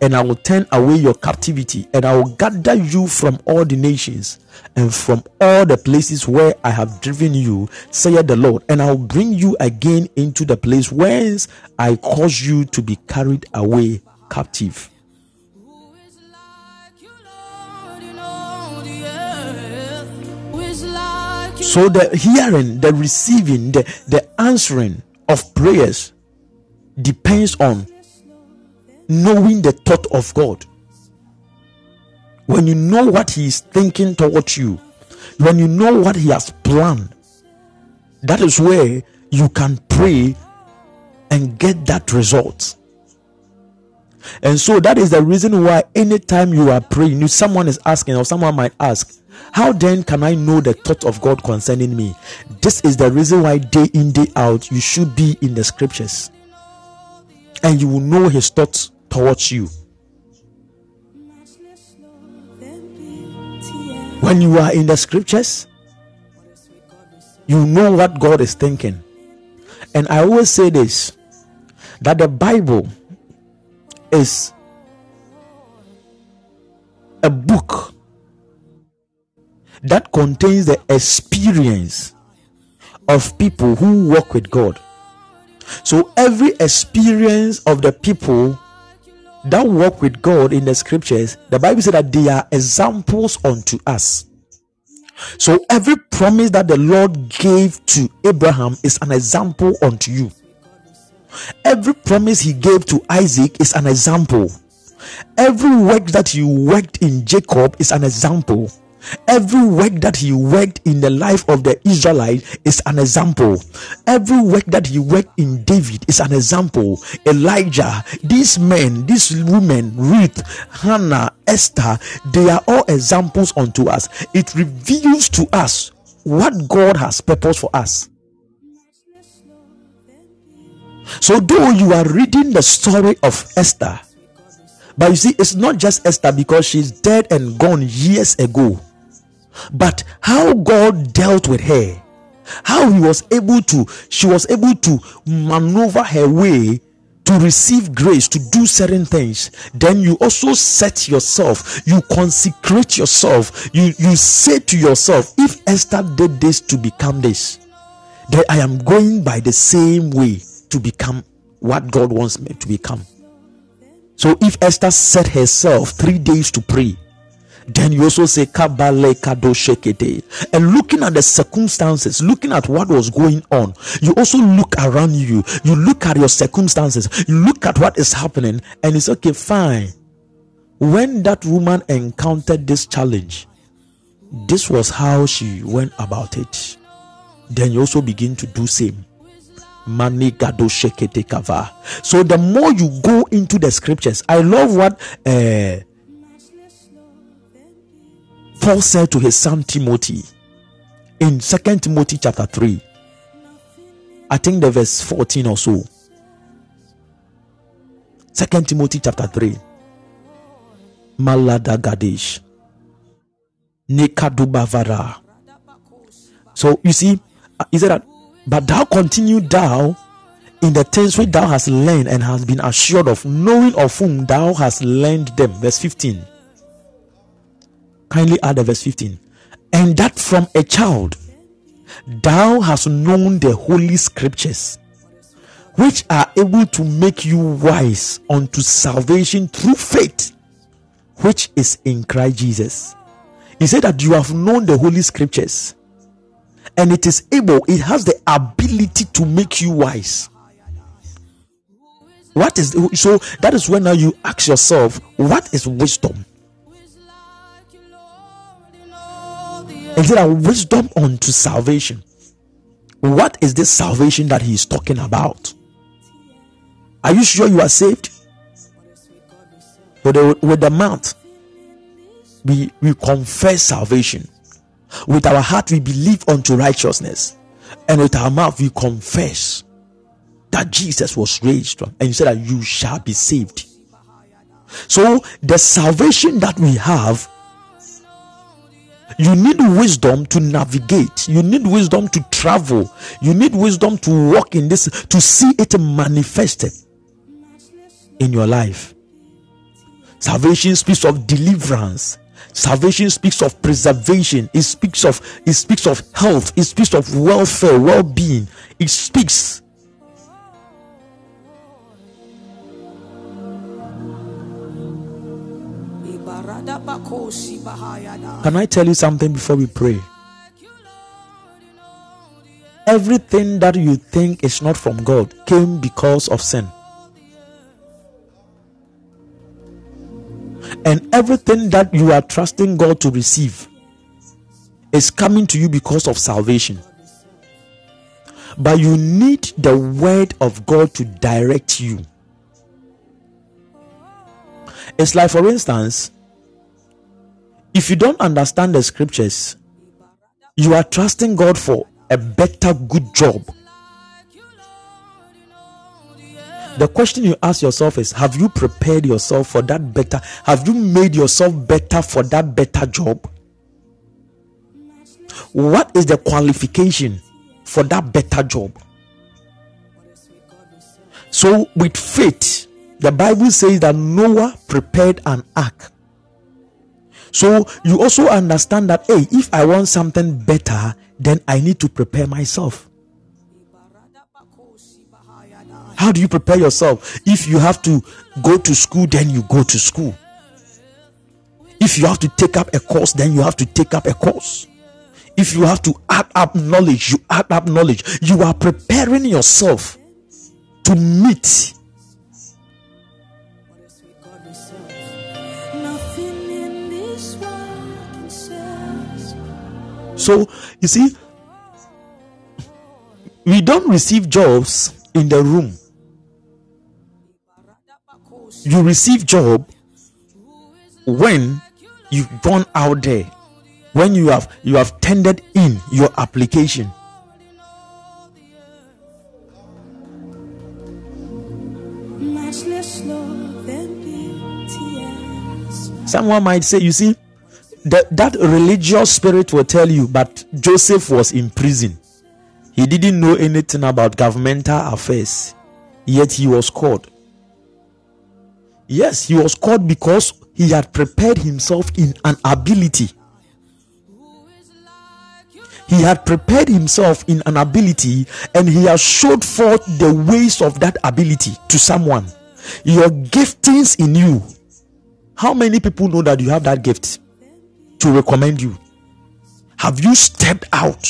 and I will turn away your captivity, and I will gather you from all the nations and from all the places where I have driven you, saith the Lord, and I will bring you again into the place whence I caused you to be carried away captive. So the hearing, the receiving, the, the answering of prayers depends on knowing the thought of God. When you know what He is thinking towards you, when you know what He has planned, that is where you can pray and get that result. And so that is the reason why anytime you are praying, if someone is asking, or someone might ask, How then can I know the thought of God concerning me? This is the reason why day in, day out, you should be in the scriptures. And you will know his thoughts towards you. When you are in the scriptures, you know what God is thinking. And I always say this that the Bible is a book that contains the experience of people who work with God. So every experience of the people that work with God in the scriptures, the Bible said that they are examples unto us. So every promise that the Lord gave to Abraham is an example unto you. Every promise he gave to Isaac is an example. Every work that you worked in Jacob is an example. Every work that he worked in the life of the Israelite is an example. Every work that he worked in David is an example. Elijah, these men, these women, Ruth, Hannah, Esther, they are all examples unto us. It reveals to us what God has purposed for us. So, though you are reading the story of Esther, but you see, it's not just Esther because she's dead and gone years ago. But how God dealt with her, how he was able to, she was able to maneuver her way to receive grace to do certain things then you also set yourself you consecrate yourself you you say to yourself if esther did this to become this then i am going by the same way to become what god wants me to become. So if esther set herself three days to pray then you also say kabale kadoshekete and looking at the circumstances looking at what was going on you also look around you. You look at your circumstances. You look at what is happening and it's okay fine. When that woman encountered this challenge this was how she went about it. Then you also begin to do same. So the more you go into the scriptures, I love what uh, Paul said to his son Timothy in Second Timothy chapter 3, I think the verse 14 or so. Second Timothy chapter 3. Malada Gadesh. Nekadubavara. So you see, uh, he said that, but thou continue thou in the things which thou hast learned and hast been assured of, knowing of whom thou hast learned them. Verse 15. Kindly add the verse 15. And that from a child thou hast known the holy scriptures, which are able to make you wise unto salvation through faith, which is in Christ Jesus. He said that you have known the holy scriptures, and it is able, it has the ability to make you wise. What is so that is when now you ask yourself, what is wisdom? Is it a wisdom unto salvation? What is this salvation that he is talking about? Are you sure you are saved? With the, with the mouth, we, we confess salvation. With our heart, we believe unto righteousness. And with our mouth, we confess that Jesus was raised. And you said that you shall be saved. So the salvation that we have you need wisdom to navigate you need wisdom to travel you need wisdom to walk in this to see it manifested in your life salvation speaks of deliverance salvation speaks of preservation it speaks of it speaks of health it speaks of welfare well-being it speaks Can I tell you something before we pray? Everything that you think is not from God came because of sin. And everything that you are trusting God to receive is coming to you because of salvation. But you need the word of God to direct you. It's like, for instance, if you don't understand the scriptures, you are trusting God for a better, good job. The question you ask yourself is Have you prepared yourself for that better? Have you made yourself better for that better job? What is the qualification for that better job? So, with faith, the Bible says that Noah prepared an ark so you also understand that hey, if I want something better, then I need to prepare myself. How do you prepare yourself? If you have to go to school, then you go to school. If you have to take up a course, then you have to take up a course. If you have to add up knowledge, you add up knowledge. You are preparing yourself to meet So you see, we don't receive jobs in the room. You receive job when you've gone out there, when you have you have tendered in your application. Someone might say, you see, the, that religious spirit will tell you, but Joseph was in prison. He didn't know anything about governmental affairs, yet he was called. Yes, he was called because he had prepared himself in an ability. He had prepared himself in an ability and he has showed forth the ways of that ability to someone. Your giftings in you. How many people know that you have that gift to recommend you? Have you stepped out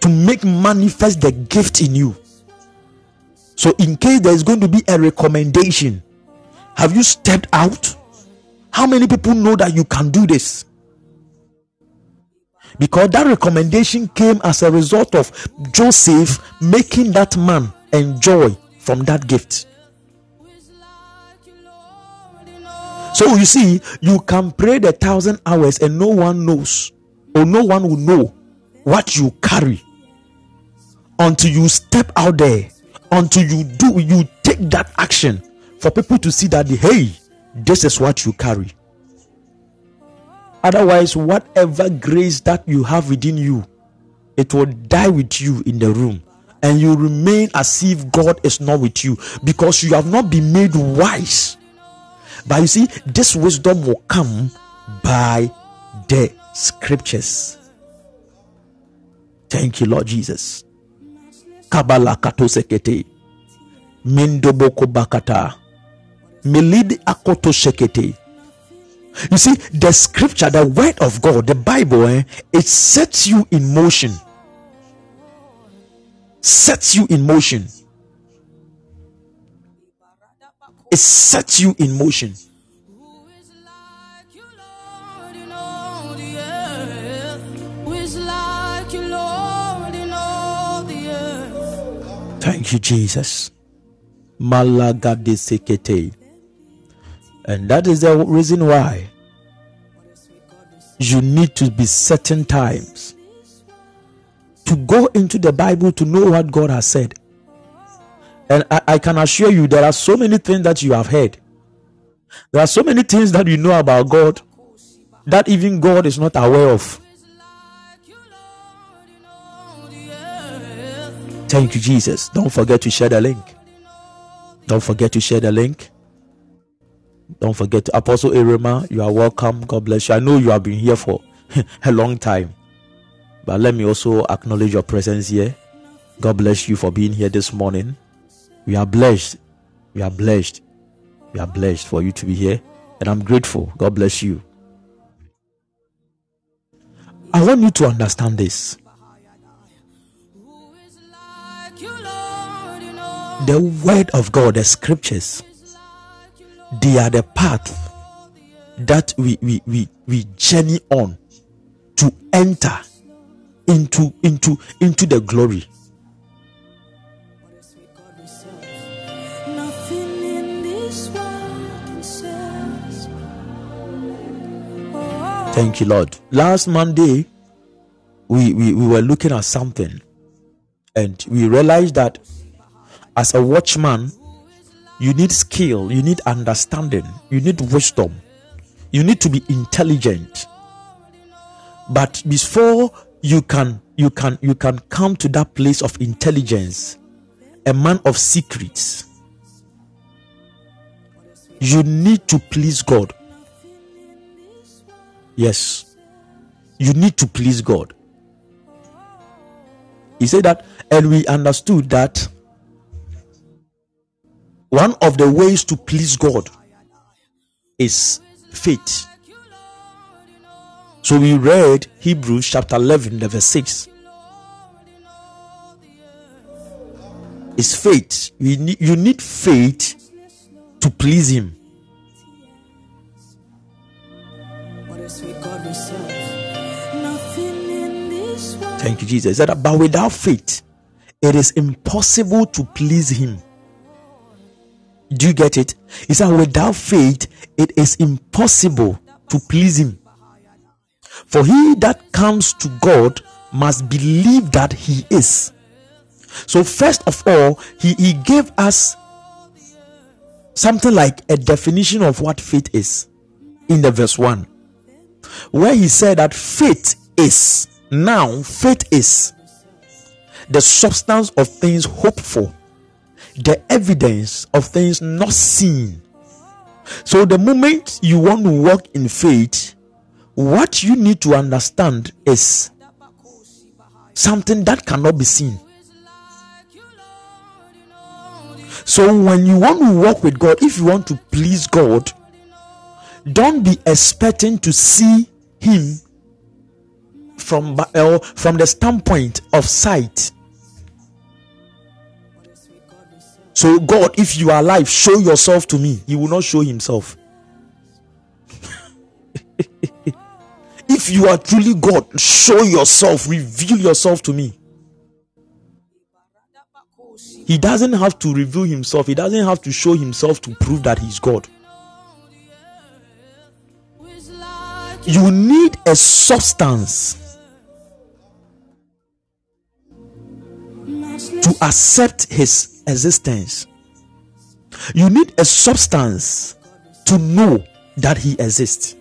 to make manifest the gift in you? So, in case there is going to be a recommendation, have you stepped out? How many people know that you can do this? Because that recommendation came as a result of Joseph making that man enjoy from that gift. So you see, you can pray the thousand hours and no one knows, or no one will know what you carry until you step out there, until you do, you take that action for people to see that, hey, this is what you carry. Otherwise, whatever grace that you have within you, it will die with you in the room and you remain as if God is not with you because you have not been made wise. But you see, this wisdom will come by the scriptures. Thank you, Lord Jesus. Kabala katosekete. Mindoboko bakata. Akoto sekete. You see, the scripture, the word of God, the Bible, eh, it sets you in motion. Sets you in motion. It sets you in motion. Thank you, Jesus. Malaga de Malagadisekete. And that is the reason why you need to be certain times to go into the Bible to know what God has said. And I, I, can assure you, there are so many things that you have heard. There are so many things that you know about God that even God is not aware of. Thank you, Jesus. Don't forget to share the link. Don't forget to share the link. Don't forget Apostle Erema, you are welcome. God bless you. I know you have been here for a long time, but let me also acknowledge your presence here. God bless you for being here this morning. We are blessed. We are blessed. We are blessed for you to be here, and I'm grateful. God bless you. I want you to understand this. The word of God, the scriptures, they are the path that we, we, we, we journey on to enter into into into the glory. Thank you lord. Last monday we, we we were looking at something and we realized that as a watchman you need skill, you need understanding, you need wisdom, you need to be intelligent. But before you can you can you can come to that place of intelligence, a man of secrets, you need to please God. Yes, you need to please God. He said that, and we understood that one of the ways to please God is faith. So we read Hebrews chapter 11, verse 6. It's faith. You need, you need faith to please Him. Thank you, Jesus. But without faith, it is impossible to please Him. Do you get it? He said, without faith, it is impossible to please Him. For he that comes to God must believe that He is. So, first of all, He, he gave us something like a definition of what faith is in the verse 1. where he said that faith is now faith is the substance of things hoped for, the evidence of things not seen. So, the moment you want to walk in faith, what you need to understand is something that cannot be seen. So, when you want to walk with God, if you want to please God, don't be expecting to see Him from uh, from the standpoint of sight. So, God, if you are alive, show yourself to me. He will not show Himself. if you are truly God, show yourself, reveal yourself to me. He doesn't have to reveal himself, he doesn't have to show himself to prove that he's God. You need a substance to accept his existence. You need a substance to know that he exists.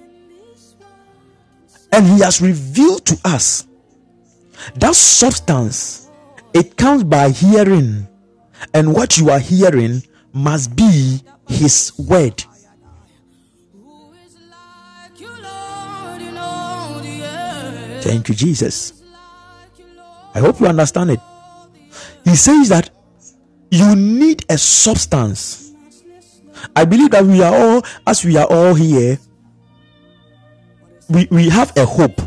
And he has revealed to us that substance, it comes by hearing and what you are hearing must be his word. Thank you, Jesus. I hope you understand it. He says that you need a substance. I believe that we are all, as we are all here, we, we have a hope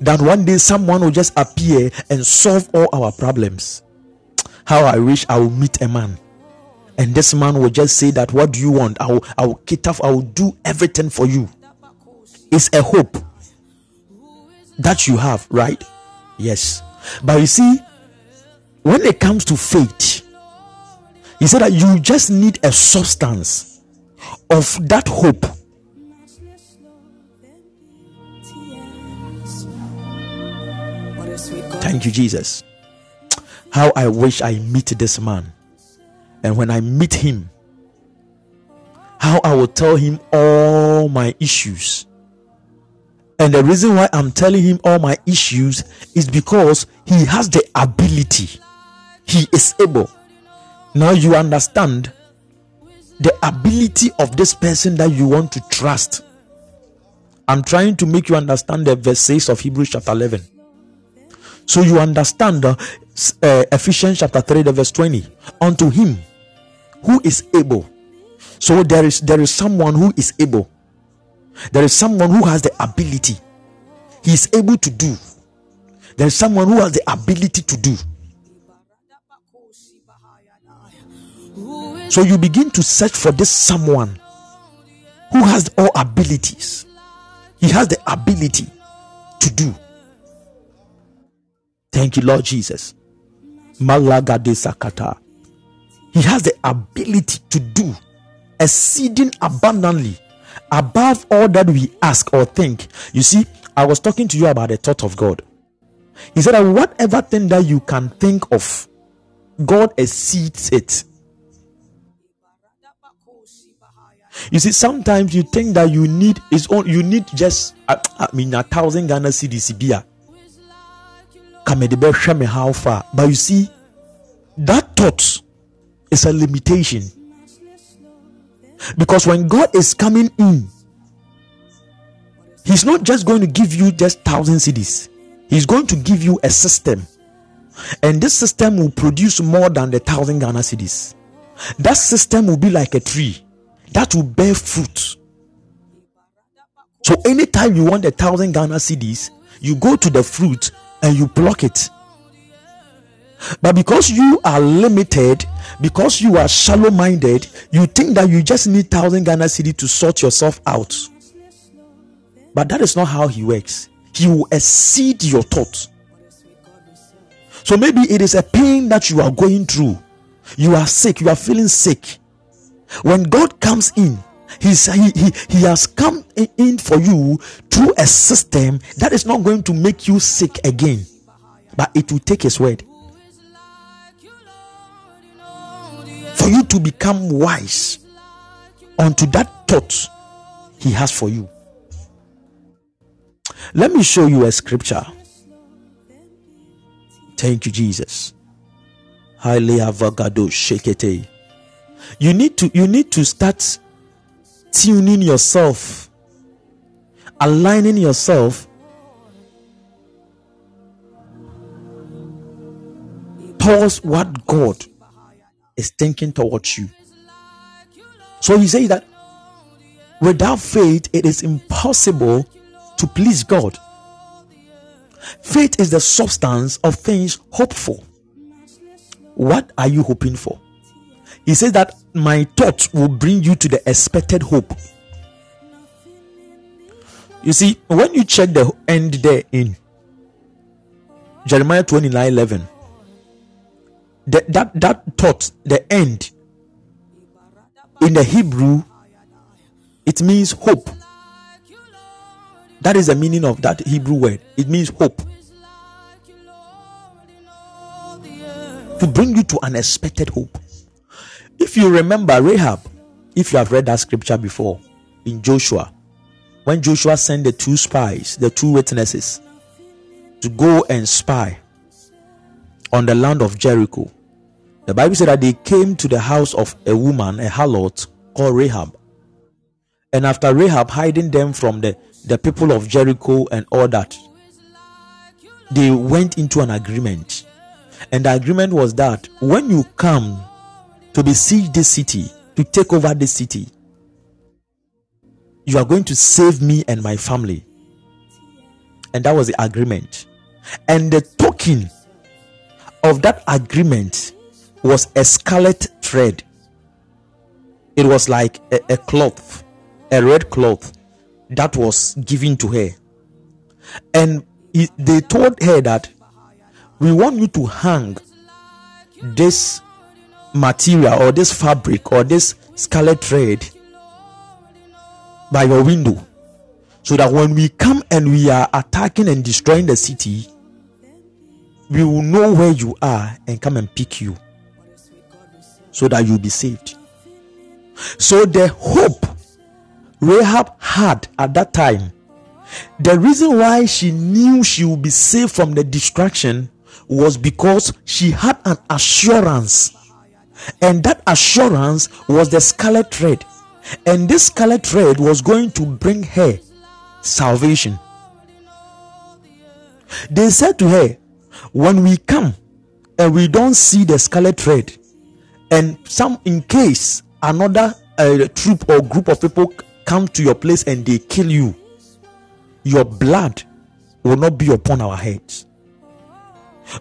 that one day someone will just appear and solve all our problems. How I wish I will meet a man. And this man will just say that what do you want? I will I will cater I will do everything for you. It's a hope that you have, right? Yes. But you see, when it comes to faith, he said that you just need a substance of that hope. Thank you, Jesus. How I wish I meet this man. And when I meet him, how I will tell him all my issues. And the reason why I'm telling him all my issues is because he has the ability, he is able. Now you understand the ability of this person that you want to trust. I'm trying to make you understand the verse 6 of Hebrews chapter 11. So you understand uh, uh, Ephesians chapter 3, the verse 20. Unto him who is able. So there is there is someone who is able. There is someone who has the ability. He is able to do. There is someone who has the ability to do. So you begin to search for this someone who has all abilities. He has the ability to do. Thank you, Lord Jesus. Malagade Sakata. He has the ability to do exceeding abundantly above all that we ask or think. You see, I was talking to you about the thought of God. He said that whatever thing that you can think of, God exceeds it. You see, sometimes you think that you need is on you need just ah, ah, I, I mean a thousand Ghana cedis beer kamede me how far. But you see that thought is a limitation. Because when god is coming in he's not just going to give you just thousand cedis. He's going to give you a system. And this system will produce more than the thousand ghana cedis. That system will be like a tree that will bear fruit so anytime you want a thousand ghana cedis you go to the fruit and you pluck it. But because you are limited, because you are shallow minded, you think that you just need thousand Ghana cedi to sort yourself out. But that is not how he works. He will exceed your thoughts. So maybe it is a pain that you are going through. You are sick, you are feeling sick. When God comes in, He's, he, he, he has come in for you through a system that is not going to make you sick again, but it will take His word for you to become wise unto that thought He has for you. Let me show you a scripture. Thank you, Jesus. Highly shekete. You need to you need to start tuning yourself, aligning yourself towards what God is thinking towards you. So he says that without faith, it is impossible to please God. Faith is the substance of things hoped for. What are you hoping for? He says that my thoughts will bring you to the expected hope. You see, when you check the end there in Jeremiah 29 11, the, that, that thought, the end, in the Hebrew, it means hope. That is the meaning of that Hebrew word. It means hope. To bring you to an expected hope. If you remember Rahab, if you have read that scripture before in Joshua, when Joshua sent the two spies, the two witnesses, to go and spy on the land of Jericho, the Bible said that they came to the house of a woman, a harlot called Rahab. And after Rahab hiding them from the, the people of Jericho and all that, they went into an agreement. And the agreement was that when you come to besiege this city, to take over this city, you are going to save me and my family. And that was the agreement. And the token of that agreement was a scarlet thread. It was like a, a cloth, a red cloth that was given to her. And they told her that we want you to hang this material or this fabric or this scarlet thread by your window so that when we come and we are attacking and destroying the city, we will know where you are and come and pick you so that you'll be saved. So the hope Rahab had at that time, the reason why she knew she would be saved from the destruction was because she had an assurance. And that assurance was the scarlet thread. And this scarlet thread was going to bring her salvation. They said to her, When we come and we don't see the scarlet thread, and some in case another uh, troop or group of people come to your place and they kill you your blood will not be upon our heads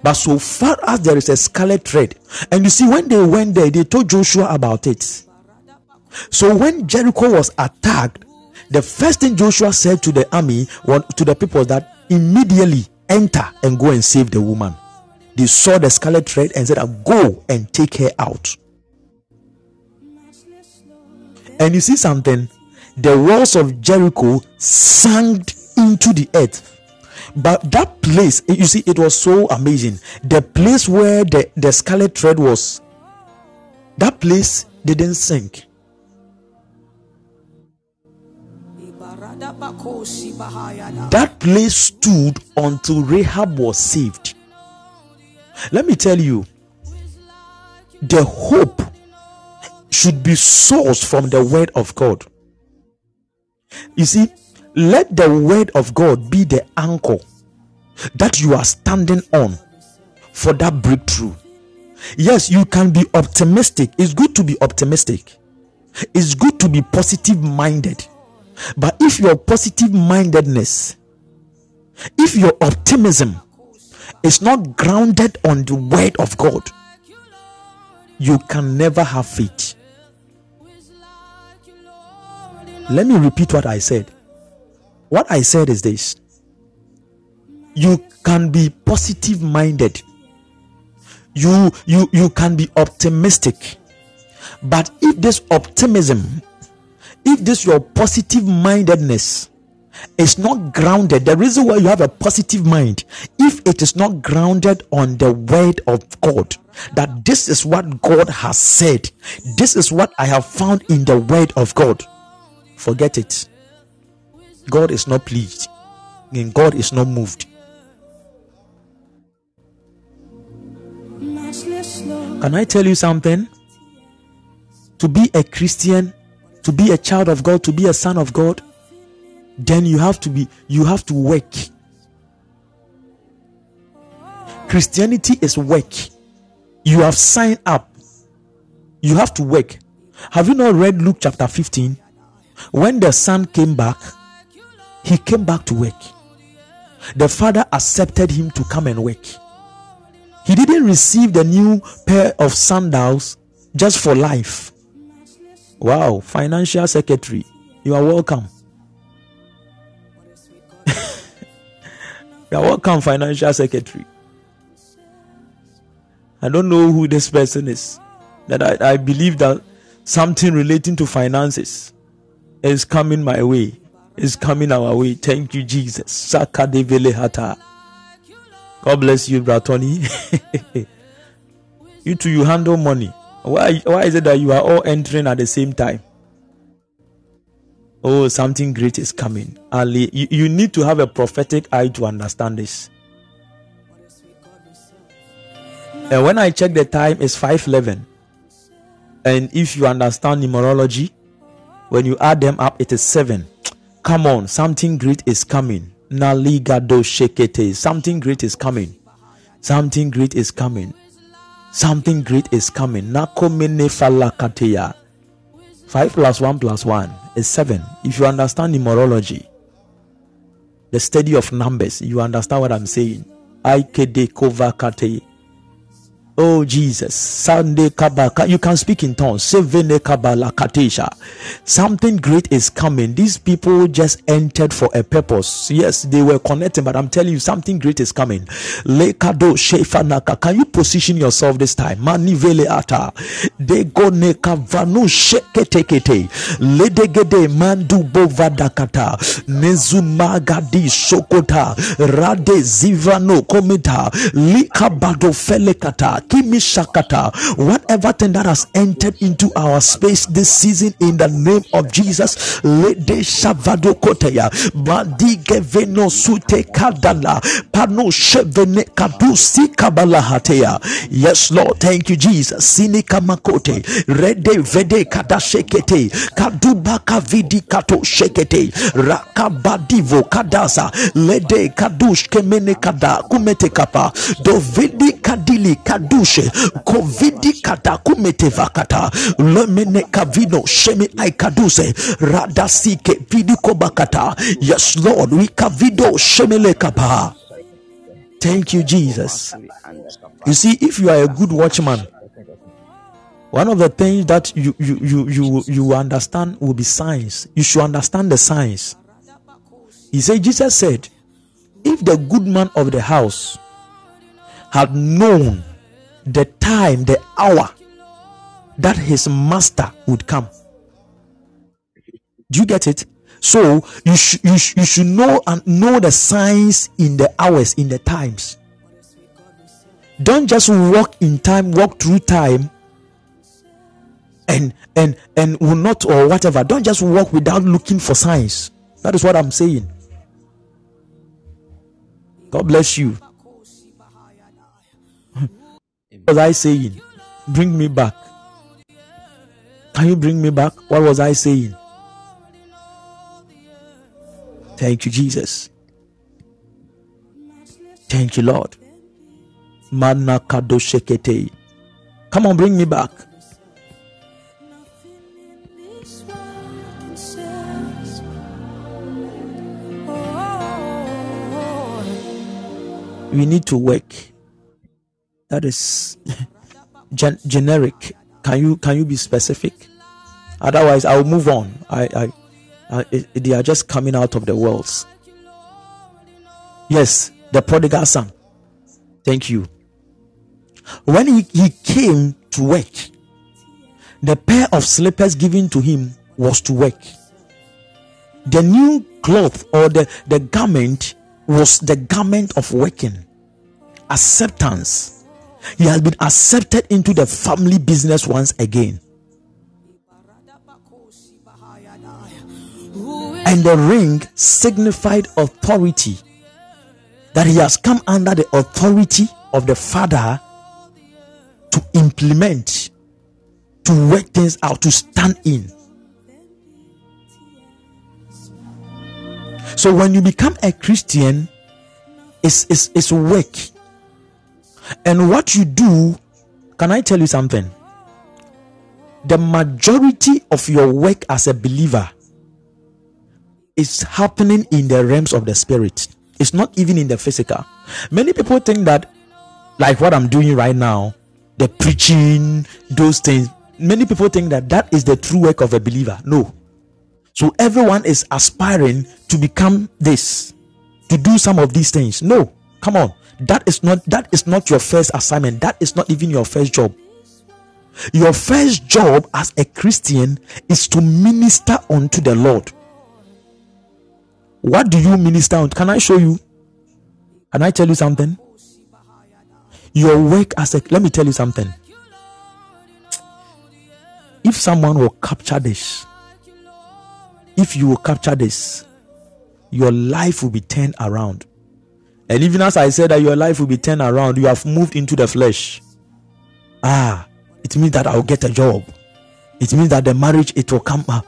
but so far as there is a scarlet thread and you see when they went there they told joshua about it so when jericho was attacked the first thing joshua said to the army to the people that immediately enter and go and save the woman they saw the scarlet thread and said, Go and take her out. And you see something? The walls of Jericho sank into the earth. But that place, you see, it was so amazing. The place where the, the scarlet thread was, that place didn't sink. That place stood until Rahab was saved. Let me tell you, the hope should be sourced from the word of God. You see, let the word of God be the anchor that you are standing on for that breakthrough. Yes, you can be optimistic. It's good to be optimistic. It's good to be positive minded. But if your positive mindedness, if your optimism is not grounded on the word of God, you can never have faith. Let me repeat what I said. What I said is this you can be positive minded. You you you can be optimistic. But if this optimism if this your positive mindedness is not grounded the reason why you have a positive mind if it is not grounded on the word of god that this is what god has said this is what i have found in the word of god forget it. God is not pleased. And God is not moved. Can I tell you something? To be a Christian, to be a child of God, to be a son of God, then you have to be you have to work. Christianity is work. You have signed up. You have to work. Have you not read Luke chapter 15? When the son came back, he came back to work. The father accepted him to come and work. He didn't receive the new pair of sandals just for life. Wow, financial secretary, you are welcome. you are welcome, financial secretary. I don't know who this person is. That I, I believe that something relating to finances is coming my way, is coming our way. Thank you, Jesus. Saka de hata. God bless you, Bratoni. you too, you handle money. Why, why is it that you are all entering at the same time? Oh, something great is coming. Ali, you, you need to have a prophetic eye to understand this. And when I check the time, it's 511. And if you understand numerology, when you add them up, it is 7. Come on, something great is coming. Something great is coming. Something great is coming. Something great is coming. 5 plus 1 plus 1 is 7. If you understand numerology, the study of numbers, you understand what I'm saying. Aikede kovakate. Oh Jesus, Sunday Kabaka, you can speak in tongues. Sevene Kabala Katisha. Something great is coming. These people just entered for a purpose. Yes, they were connecting, but I'm telling you, something great is coming. Lekado Shefanaka. Can you position yourself this time? Manivele ata. De go neka vanu sheketekete. Ledegede mandu bovadakata. Nezumagadi shokota. Rade zivano komita. Likabado felekata whatever thing that has entered into our space this season in the name of Jesus, Lede Shavado Koteya, Badige Veno Sute Kadala, Pano Shevene Kadusi Kabalahateya. Yes, Lord, thank you, Jesus. Sinika Makote, Rede Vede Kadashekete, Kadubaka Vidi Kato Shekete, Rakabadivo Kadasa, Lede Kadush Kemene Kada Kumete Kapa, Dovidi Kadili Kadu dushe kovidi kata kumete vakata lemene kavino sheme aikaduse radasike vidiko bakata yes lord we kavido shemele kapa thank you jesus. You see if you are a good watchman one of the things that you you you you you understand will be signs. You should understand the signs. He said jesus said if the good man of the house had known the time, the hour that his master would come. Do you get it? So you should you, sh- you should know and know the signs in the hours, in the times. Don't just walk in time, walk through time, and and and will not or whatever. Don't just walk without looking for signs. That is what I'm saying. God bless you. Was I saying? Bring me back. Can you bring me back? What was I saying? Thank you, Jesus. Thank you, Lord. Come on, bring me back. We need to work that is gen- generic. Can you can you be specific? Otherwise i'll move on. I i, I it, they are just coming out of the wells. Yes the prodigal son. Thank you. When he, he came to work the pair of slippers given to him was to work. The new cloth or the, the garment was the garment of working. Acceptance he has been accepted into the family business once again. And the ring signified authority. That he has come under the authority of the Father to implement, to work things out, to stand in. So when you become a Christian, it's, it's, it's work. And what you do, can I tell you something? The majority of your work as a believer is happening in the realms of the spirit. It's not even in the physical. Many people think that, like what I'm doing right now, the preaching, those things, many people think that that is the true work of a believer. No. So everyone is aspiring to become this, to do some of these things. No. Come on. That is not that is not your first assignment. That is not even your first job. Your first job as a Christian is to minister unto the Lord. What do you minister on? Can I show you? Can I tell you something? Your work as a let me tell you something. If someone will capture this, if you will capture this, your life will be turned around. And even as I said that your life will be turned around, you have moved into the flesh. Ah, it means that I'll get a job. It means that the marriage it will come up.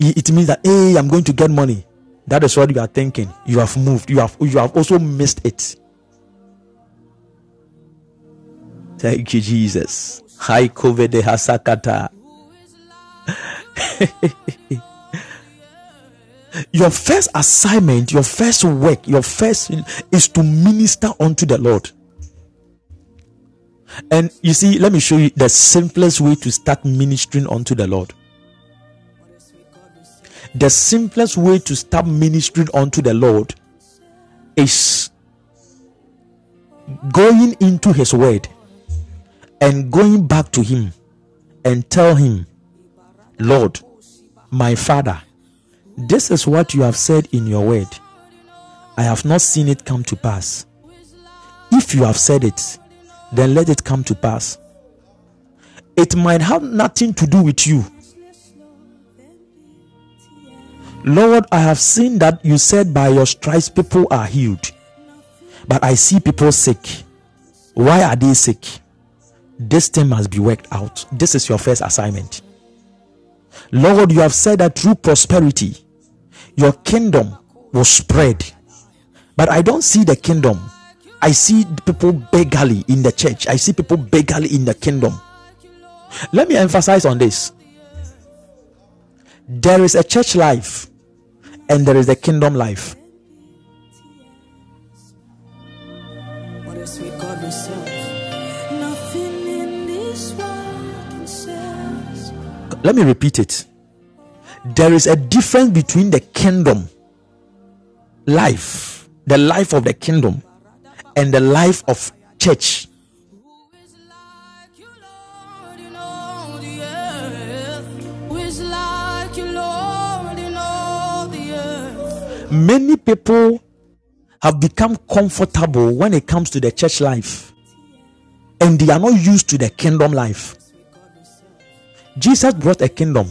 It means that hey, I'm going to get money. That is what you are thinking. You have moved. You have you have also missed it. Thank you, Jesus. Hi, COVID de Hasakata. your first assignment, your first work, your first is to minister unto the Lord. And you see, let me show you the simplest way to start ministering unto the Lord. The simplest way to start ministering unto the Lord is going into His Word and going back to Him and tell Him, Lord, my Father, this is what you have said in your Word. I have not seen it come to pass. If you have said it, then let it come to pass. It might have nothing to do with you. Lord, I have seen that you said by your stripes people are healed, but I see people sick. Why are they sick? This thing must be worked out. This is your first assignment. Lord, you have said that through prosperity, your kingdom will spread, but I don't see the kingdom I see people beggarly in the church. I see people beggarly in the kingdom. Let me emphasize on this. There is a church life and there is a kingdom life. Let me repeat it. There is a difference between the kingdom life, the life of the kingdom, and the life of church. Many people have become comfortable when it comes to the church life and they are not used to the kingdom life. Jesus brought a kingdom.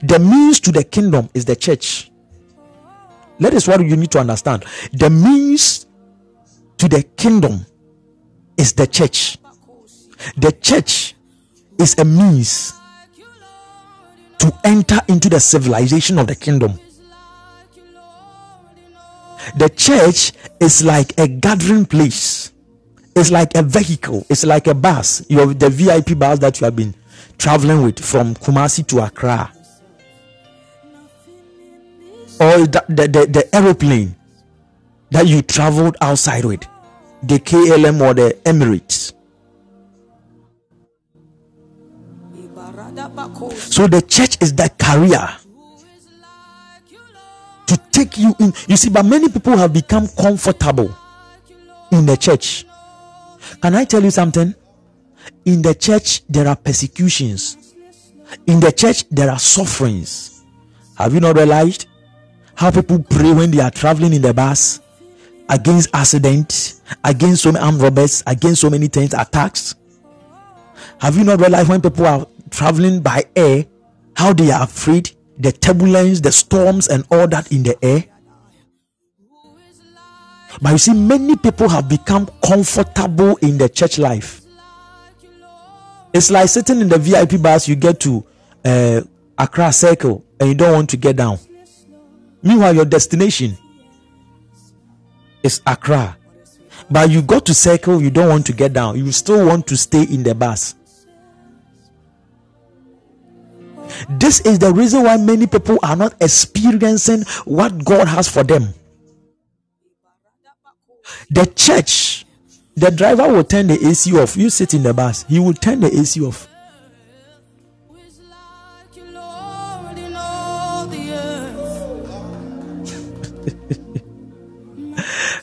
The means to the kingdom is the church. That is what you need to understand. The means to the kingdom is the church. The church is a means to enter into the civilization of the kingdom. The church is like a gathering place. It's like a vehicle. It's like a bus. You have the VIP bus that you have been traveling with from Kumasi to Accra or the, the, the, the aeroplane that you traveled outside with the KLM or the Emirates. So the church is that carrier to take you in. You see, but many people have become comfortable in the church. Can I tell you something? In the church, there are persecutions. In the church, there are sufferings. Have you not realized? How people pray when they are traveling in the bus against accidents, against so many armed robbers, against so many things, attacks. Have you not realized when people are traveling by air, how they are afraid? the turbulence, the storms, and all that in the air. But you see, many people have become comfortable in the church life. It's like sitting in the VIP bus, you get to uh, Accra Circle and you don't want to get down. Meanwhile, your destination is Accra. But you go to Circle, you don't want to get down. You still want to stay in the bus. This is the reason why many people are not experiencing what God has for them. The church, the driver will turn the AC off. You sit in the bus, he will turn the AC off.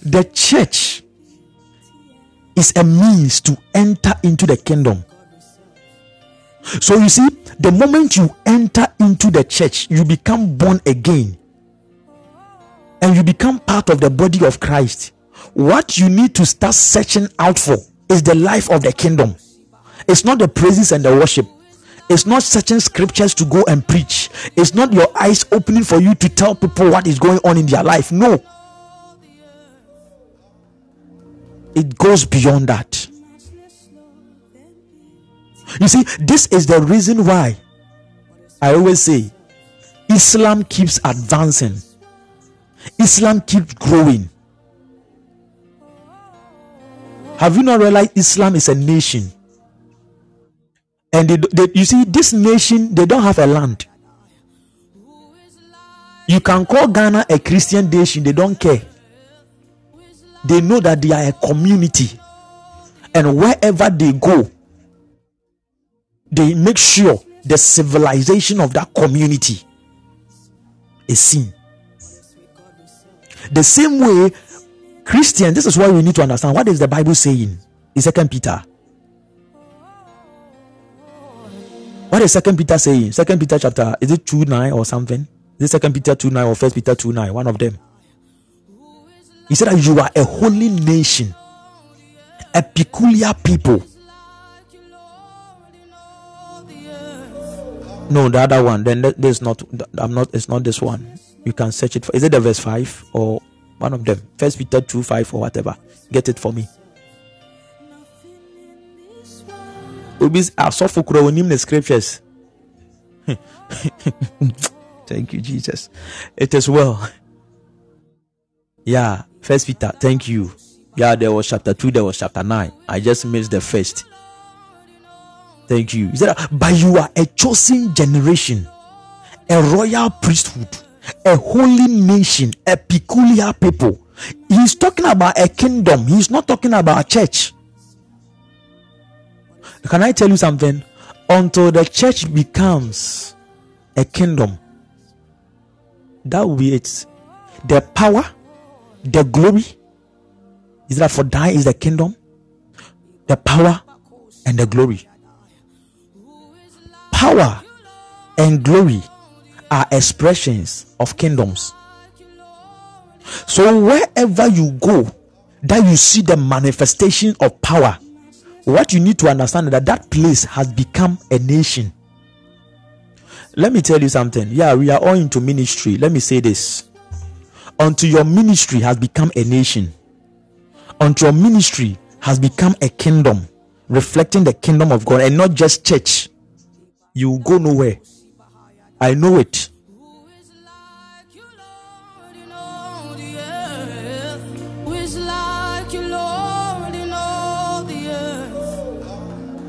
The church is a means to enter into the kingdom. So you see, the moment you enter into the church, you become born again and you become part of the body of Christ. What you need to start searching out for is the life of the kingdom. It's not the praises and the worship. It's not searching scriptures to go and preach. It's not your eyes opening for you to tell people what is going on in their life. No. It goes beyond that. You see, this is the reason why I always say Islam keeps advancing, Islam keeps growing. Have you not realized Islam is a nation? And they, they, you see, this nation, they don't have a land. You can call Ghana a Christian nation, they don't care. They know that they are a community. And wherever they go, they make sure the civilization of that community is seen. The same way, Christian, this is why we need to understand what is the Bible saying in Second Peter. What is Second Peter saying? Second Peter chapter is it two nine or something? Is it Second Peter two nine or First Peter two nine? One of them. He said that you are a holy nation, a peculiar people. No the other one. Then there's not i'm not it's not this one. You can search it for is it the verse 5 or one of them? First peter 2 5 or whatever. Get it for me. Obi asɔfo kura onim the scriptures. Thank you jesus. It is well. Yeah first peter thank you yeah there was chapter 2 there was chapter 9 i just missed the first Thank you. He said, But you are a chosen generation, a royal priesthood, a holy nation, a peculiar people. He's talking about a kingdom, he's not talking about a church. Can I tell you something? Until the church becomes a kingdom, that will be it. The power, the glory, is that for thine is the kingdom, the power, and the glory power and glory are expressions of kingdoms. So, wherever you go, that you see the manifestation of power, what you need to understand that that place has become a nation. Let me tell you something. Yeah, we are all into ministry. Let me say this. Until your ministry has become a nation, until your ministry has become a kingdom, reflecting the kingdom of God and not just church you go nowhere. I know it.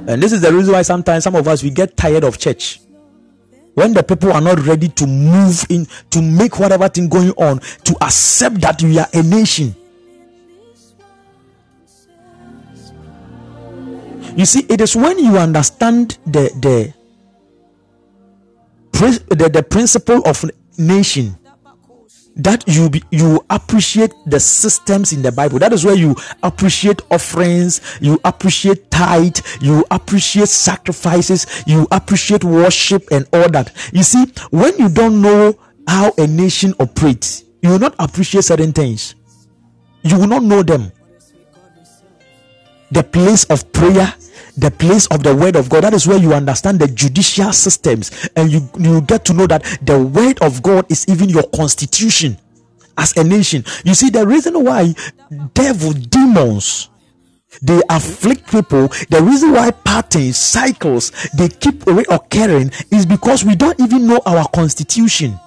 And this is the reason why sometimes some of us we get tired of church. When the people are not ready to move in to make whatever thing going on, to accept that we are a nation. You see, it is when you understand the the the, the principle of nation that you be, you appreciate the systems in the bible. That is where you appreciate offerings you appreciate tithe you appreciate sacrifices you appreciate worship and all that. You see when you don't know how a nation operates you will not appreciate certain things. You will not know them. The place of prayer the place of the word of God. That is where you understand the judicial systems and you, you get to know that the word of God is even your constitution as a nation. You see, the reason why devil, demons, they afflict people. The reason why patterns, cycles, they keep reoccurring is because we don't even know our constitution.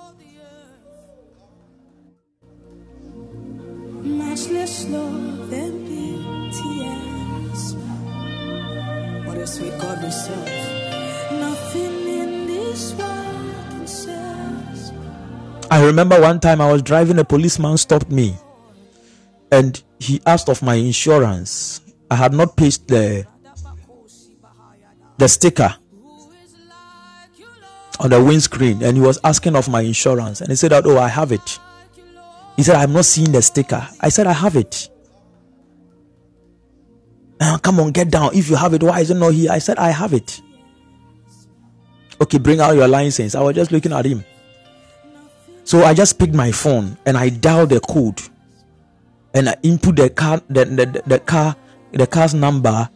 I remember one time I was driving, a policeman stopped me and he asked of my insurance. I had not paid the the sticker on the windscreen and he was asking of my insurance and he said that oh I have it. He said I'm not seeing the sticker. I said I have it. "Ah, come on, get down. If you have it, why is it not here? I said I have it. Okay, bring out your license. I was just looking at him. So I just picked my phone and I dialed the code and I input the car the, the, the car the car's number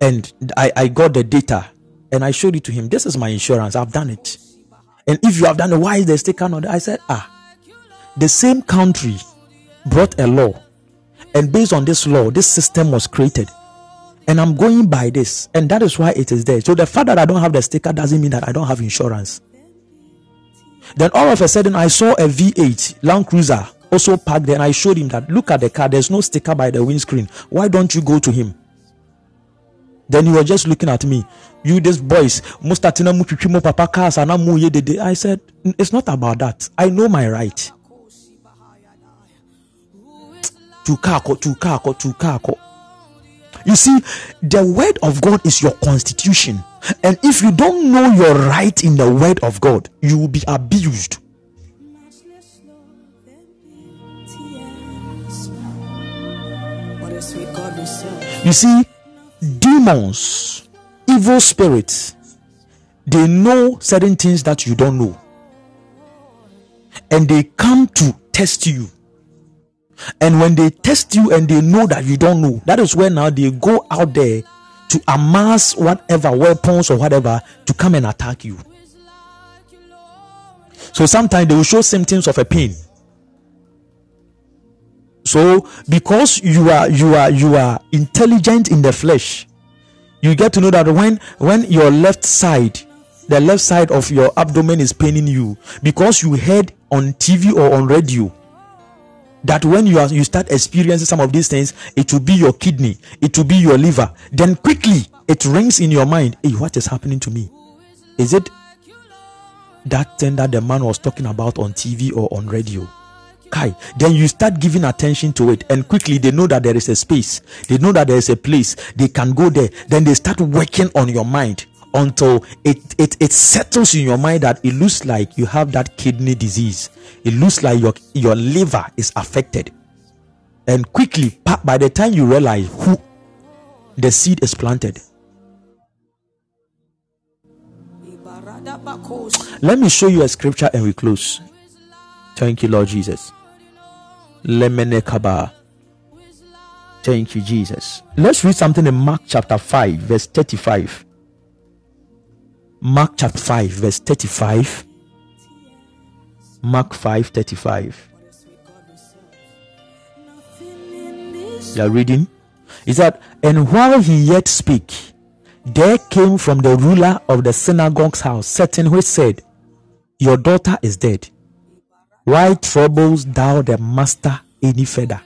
and I, I got the data and I showed it to him. This is my insurance. I've done it. And if you have done it, why is the sticker not? I said, ah, the same country brought a law. And based on this law, this system was created. And I'm going by this. And that is why it is there. So the fact that I don't have the sticker doesn't mean that I don't have insurance. Then all of a sudden, I saw a V8 Land Cruiser also parked there, and I showed him that look at the car. There's no sticker by the windscreen. Why don't you go to him? Then he was just looking at me. You, this boys, mustatina muchichimo papa cars and dede." I said, it's not about that. I know my right. To kako, to kako, to kako. You see, the word of God is your constitution. And if you don't know your right in the word of God, you will be abused. You see, demons, evil spirits, they know certain things that you don't know. And they come to test you. And when they test you and they know that you don't know, that is when now they go out there to amass whatever weapons or whatever to come and attack you. So sometimes they will show symptoms of a pain. So because you are you are you are intelligent in the flesh, you get to know that when when your left side, the left side of your abdomen is paining you, because you heard on TV or on radio that when you are you start experiencing some of these things, it will be your kidney, it will be your liver. Then quickly it rings in your mind, hey, what is happening to me? Is it that thing that the man was talking about on TV or on radio? Kai, then you start giving attention to it, and quickly they know that there is a space, they know that there is a place, they can go there. Then they start working on your mind until it, it it settles in your mind that it looks like you have that kidney disease, it looks like your your liver is affected, and quickly by the time you realize who the seed is planted. Let me show you a scripture and we close. Thank you, Lord Jesus. Lemene kaba. Thank you, Jesus. Let's read something in Mark chapter 5, verse 35. Mark chapter 5, verse 35. Mark 5 35. Nothing You are reading? Is that, and while he yet spake, there came from the ruler of the synagogue's house certain who said, Your daughter is dead. Why troubles thou the master any further?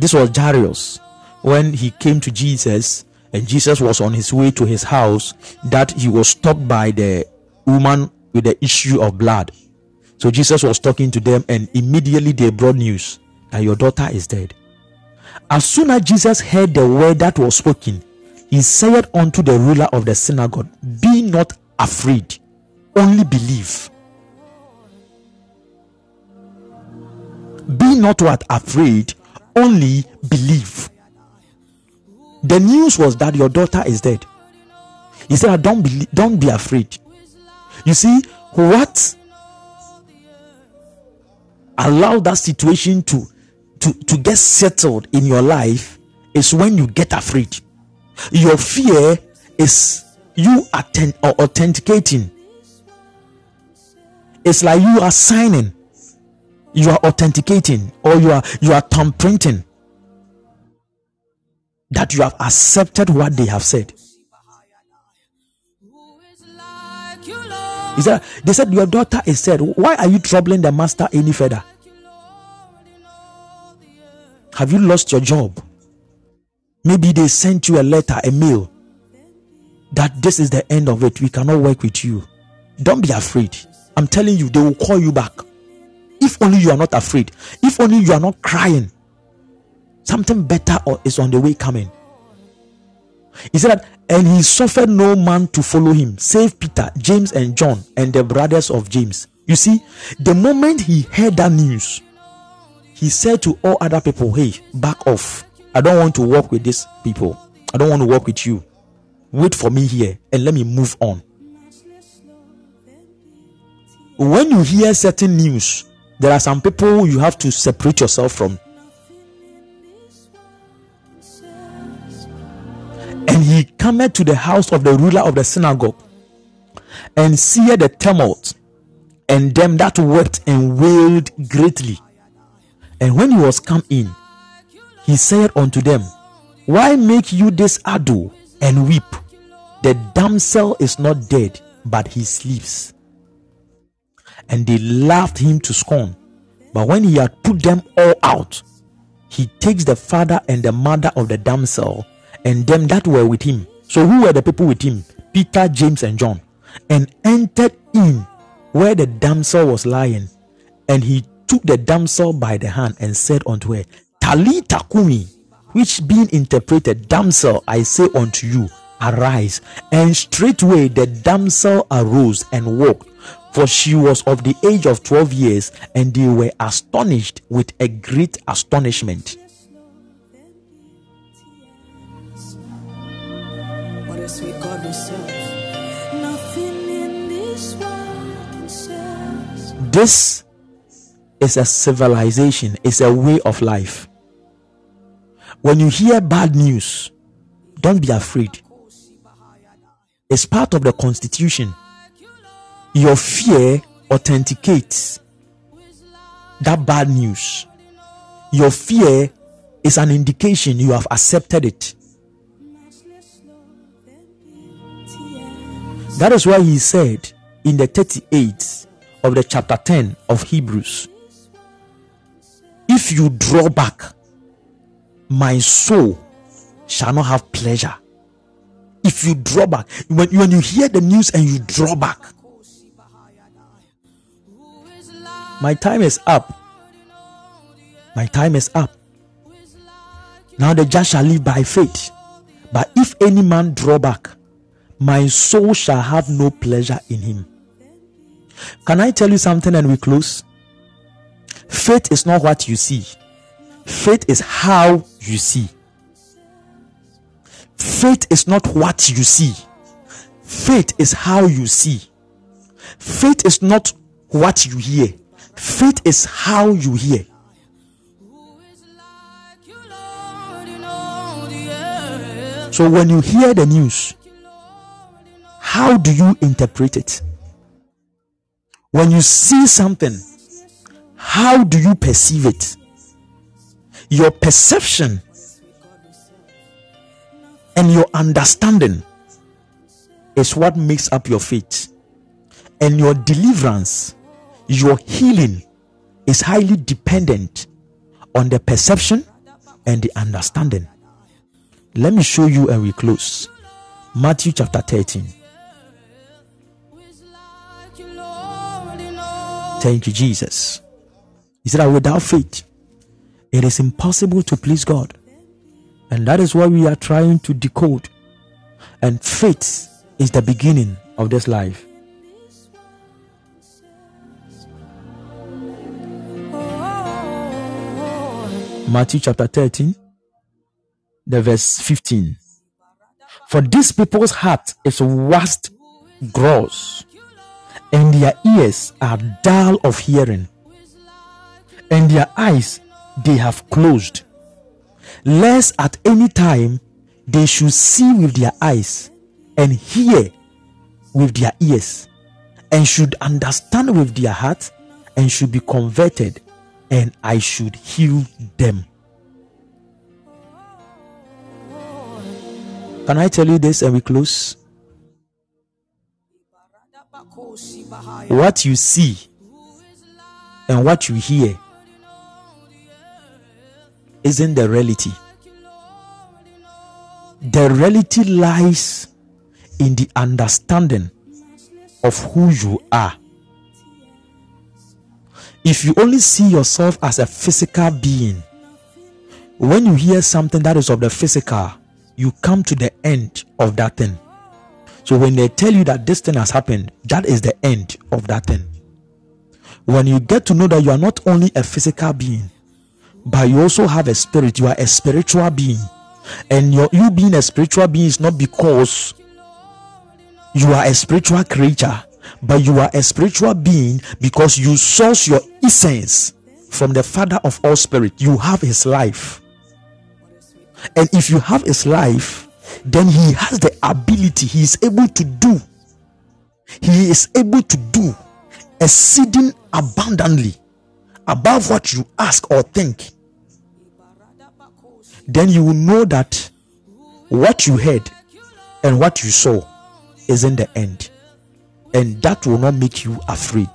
This was Jairus when he came to Jesus and Jesus was on his way to his house that he was stopped by the woman with the issue of blood. So Jesus was talking to them and immediately they brought news that your daughter is dead. As soon as Jesus heard the word that was spoken, he said unto the ruler of the synagogue, Be not afraid, only believe. Be not what afraid, only believe. The news was that your daughter is dead. He said, Don't be, don't be afraid. You see, what allowed that situation to, to, to get settled in your life is when you get afraid. Your fear is you attend or authenticating. It's like you are signing, you are authenticating, or you are you are thumbprinting that you have accepted what they have said. He said, they said, Your daughter is said, Why are you troubling the master any further? Have you lost your job? Maybe they sent you a letter, a mail that this is the end of it. We cannot work with you. Don't be afraid. I'm telling you, they will call you back. If only you are not afraid. If only you are not crying. Something better is on the way coming. He said that, and he suffered no man to follow him, save Peter, James, and John, and the brothers of James. You see, the moment he heard that news, he said to all other people, Hey, back off. I don't want to work with these people. I don't want to work with you. Wait for me here and let me move on. When you hear certain news, there are some people you have to separate yourself from. And he cometh to the house of the ruler of the synagogue and seeth the tumult and them that wept and wailed greatly. And when he was come in, he said unto them, Why make you this ado and weep? The damsel is not dead, but he sleeps. And they laughed him to scorn. But when he had put them all out, he takes the father and the mother of the damsel and them that were with him. So, who were the people with him? Peter, James, and John. And entered in where the damsel was lying. And he took the damsel by the hand and said unto her, Talitha cumi, which being interpreted, damsel, I say unto you, arise. And straightway the damsel arose and walked, for she was of the age of twelve years, and they were astonished with a great astonishment. This is a civilization, it's a way of life. When you hear bad news, don't be afraid. It's part of the constitution. Your fear authenticates that bad news. Your fear is an indication you have accepted it. That is why he said in the 38 of the chapter 10 of Hebrews if you draw back, my soul shall not have pleasure. If you draw back, when, when you hear the news and you draw back, my time is up. My time is up. Now the just shall live by faith. But if any man draw back, my soul shall have no pleasure in him. Can I tell you something and we close? Faith is not what you see, faith is how you see. Faith is not what you see, faith is how you see. Faith is not what you hear, faith is how you hear. So when you hear the news, how do you interpret it? When you see something, how do you perceive it? Your perception and your understanding is what makes up your faith. And your deliverance, your healing is highly dependent on the perception and the understanding. Let me show you and we close. Matthew chapter 13. Thank Jesus. He said that without faith, it is impossible to please God. And that is what we are trying to decode. And faith is the beginning of this life. Matthew chapter 13, the verse 15. For these people's heart is vast gross, and their ears are dull of hearing, and their eyes they have closed, lest at any time they should see with their eyes and hear with their ears and should understand with their heart and should be converted and I should heal them. Can I tell you this and we close? What you see and what you hear isn't the reality. The reality lies in the understanding of who you are. If you only see yourself as a physical being, when you hear something that is of the physical, you come to the end of that thing. So when they tell you that this thing has happened, that is the end of that thing. When you get to know that you are not only a physical being, but you also have a spirit, you are a spiritual being. And your, you being a spiritual being is not because you are a spiritual creature, but you are a spiritual being because you source your essence from the Father of all spirit. You have his life. And if you have his life, then he has the ability, he is able to do, he is able to do exceeding abundantly above what you ask or think. Then you will know that what you heard and what you saw isn't the end, and that will not make you afraid.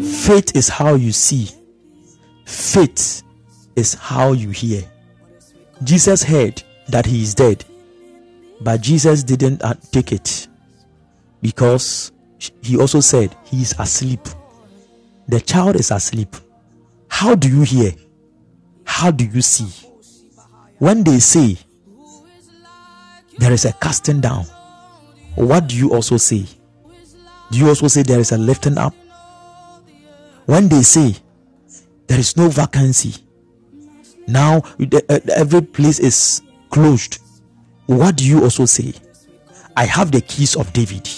Faith is how you see Faith is how you hear. Jesus heard that he is dead, but Jesus didn't uh, take it because he also said he is asleep. The child is asleep. How do you hear? How do you see? When they say there is a casting down, what do you also say? Do you also say there is a lifting up? When they say there is no vacancy now uh, every place is closed. What do you also say? I have the keys of david.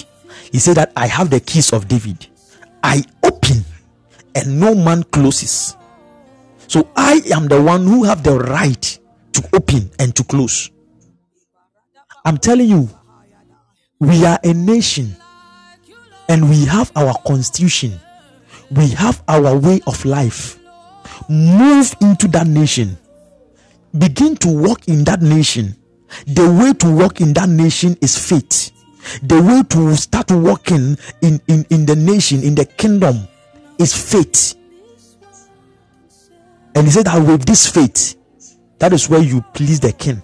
He said that i have the keys of david. I open and no man closes. So i am the one who have the right to open and to close. I'm telling you we are a nation and we have our constitution. We have our way of life. Move into that nation begin to walk in that nation the way to walk in that nation is faith. The way to start walking in, in, in the nation in the kingdom is faith. And he said that with this faith that is where you please the king.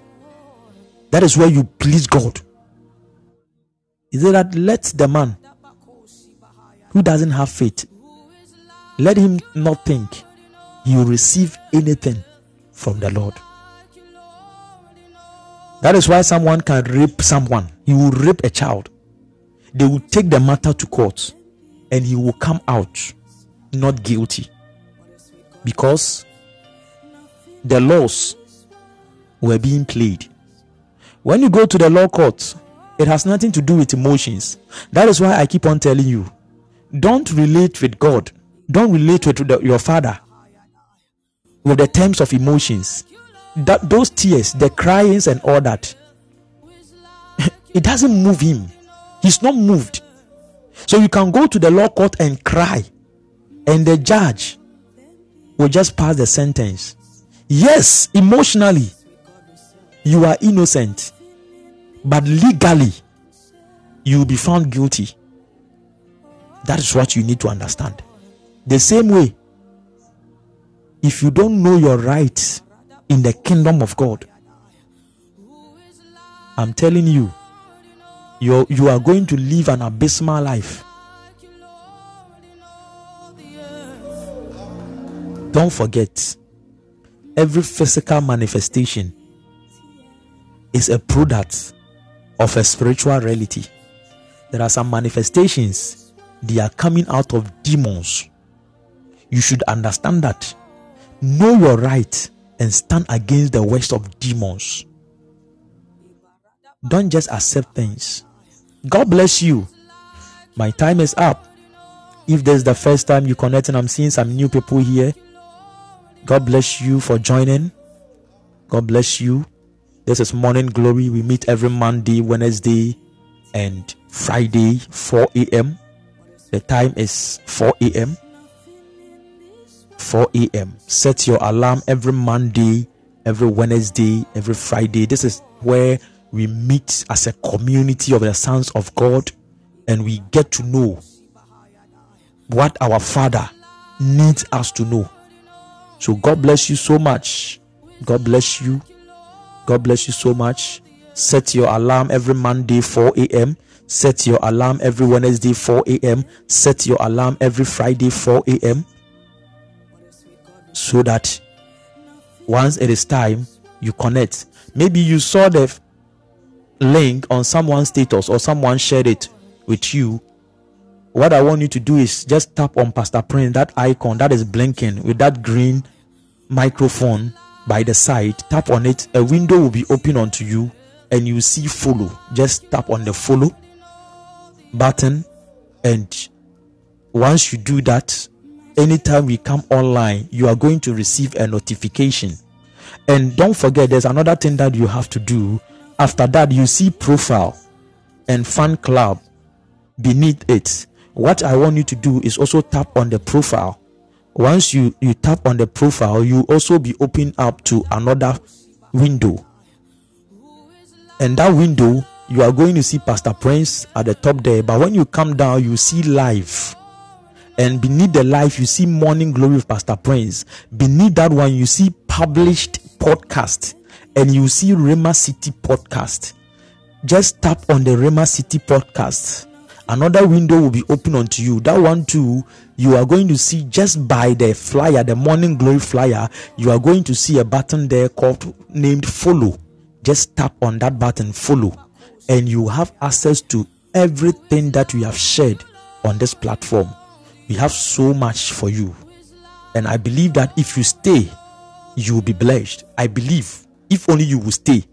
That is where you please god. He said that let the man who doesn't have faith let him not think you receive anything from the Lord. That is why someone can rape someone. He will rape a child. They will take the matter to court and he will come out not guilty because the laws were being played. When you go to the law court, it has nothing to do with emotions. That is why I keep on telling you don't relate with God, don't relate with the, your father, with the terms of emotions that those tears the cryings and all that it doesn't move him. He's not moved. So you can go to the law court and cry and the judge will just pass the sentence. Yes emotionally you are innocent but legally you will be found guilty. That is what you need to understand. The same way if you don't know your rights in the kingdom of God, I'm telling you, you you are going to live an abysmal life. Don't forget, every physical manifestation is a product of a spiritual reality. There are some manifestations, they are coming out of demons. You should understand that know your right and stand against the worst of demons. Don't just accept things. God bless you. My time is up. If this is the first time you connect and I'm seeing some new people here, God bless you for joining. God bless you. This is Morning Glory. We meet every Monday, Wednesday, and Friday, 4 a.m. The time is 4 a.m. 4 a.m. Set your alarm every Monday, every Wednesday, every Friday. This is where we meet as a community of the sons of God and we get to know what our Father needs us to know. So, God bless you so much. God bless you. God bless you so much. Set your alarm every Monday, 4 a.m. Set your alarm every Wednesday, 4 a.m. Set your alarm every Friday, 4 a.m. So that once it is time, you connect. Maybe you saw the link on someone's status or someone shared it with you. What I want you to do is just tap on Pastor Prince, that icon that is blinking with that green microphone by the side. Tap on it, a window will be open onto you, and you see follow. Just tap on the follow button, and once you do that, anytime we come online, you are going to receive a notification. And don't forget, there's another thing that you have to do. After that, you see profile and fan club beneath it. What I want you to do is also tap on the profile. Once you, you tap on the profile, you also be open up to another window. And that window, you are going to see Pastor Prince at the top there. But when you come down, you see live. And beneath the life you see Morning Glory of Pastor Prince. Beneath that one, you see published podcast. And you see Rema City podcast. Just tap on the Rema City podcast another window will be open unto you. That one too, you are going to see just by the flyer, the morning glory flyer, you are going to see a button there called named follow. Just tap on that button, follow, and you have access to everything that we have shared on this platform. We have so much for you. And I believe that if you stay, you will be blessed. I believe if only you will stay,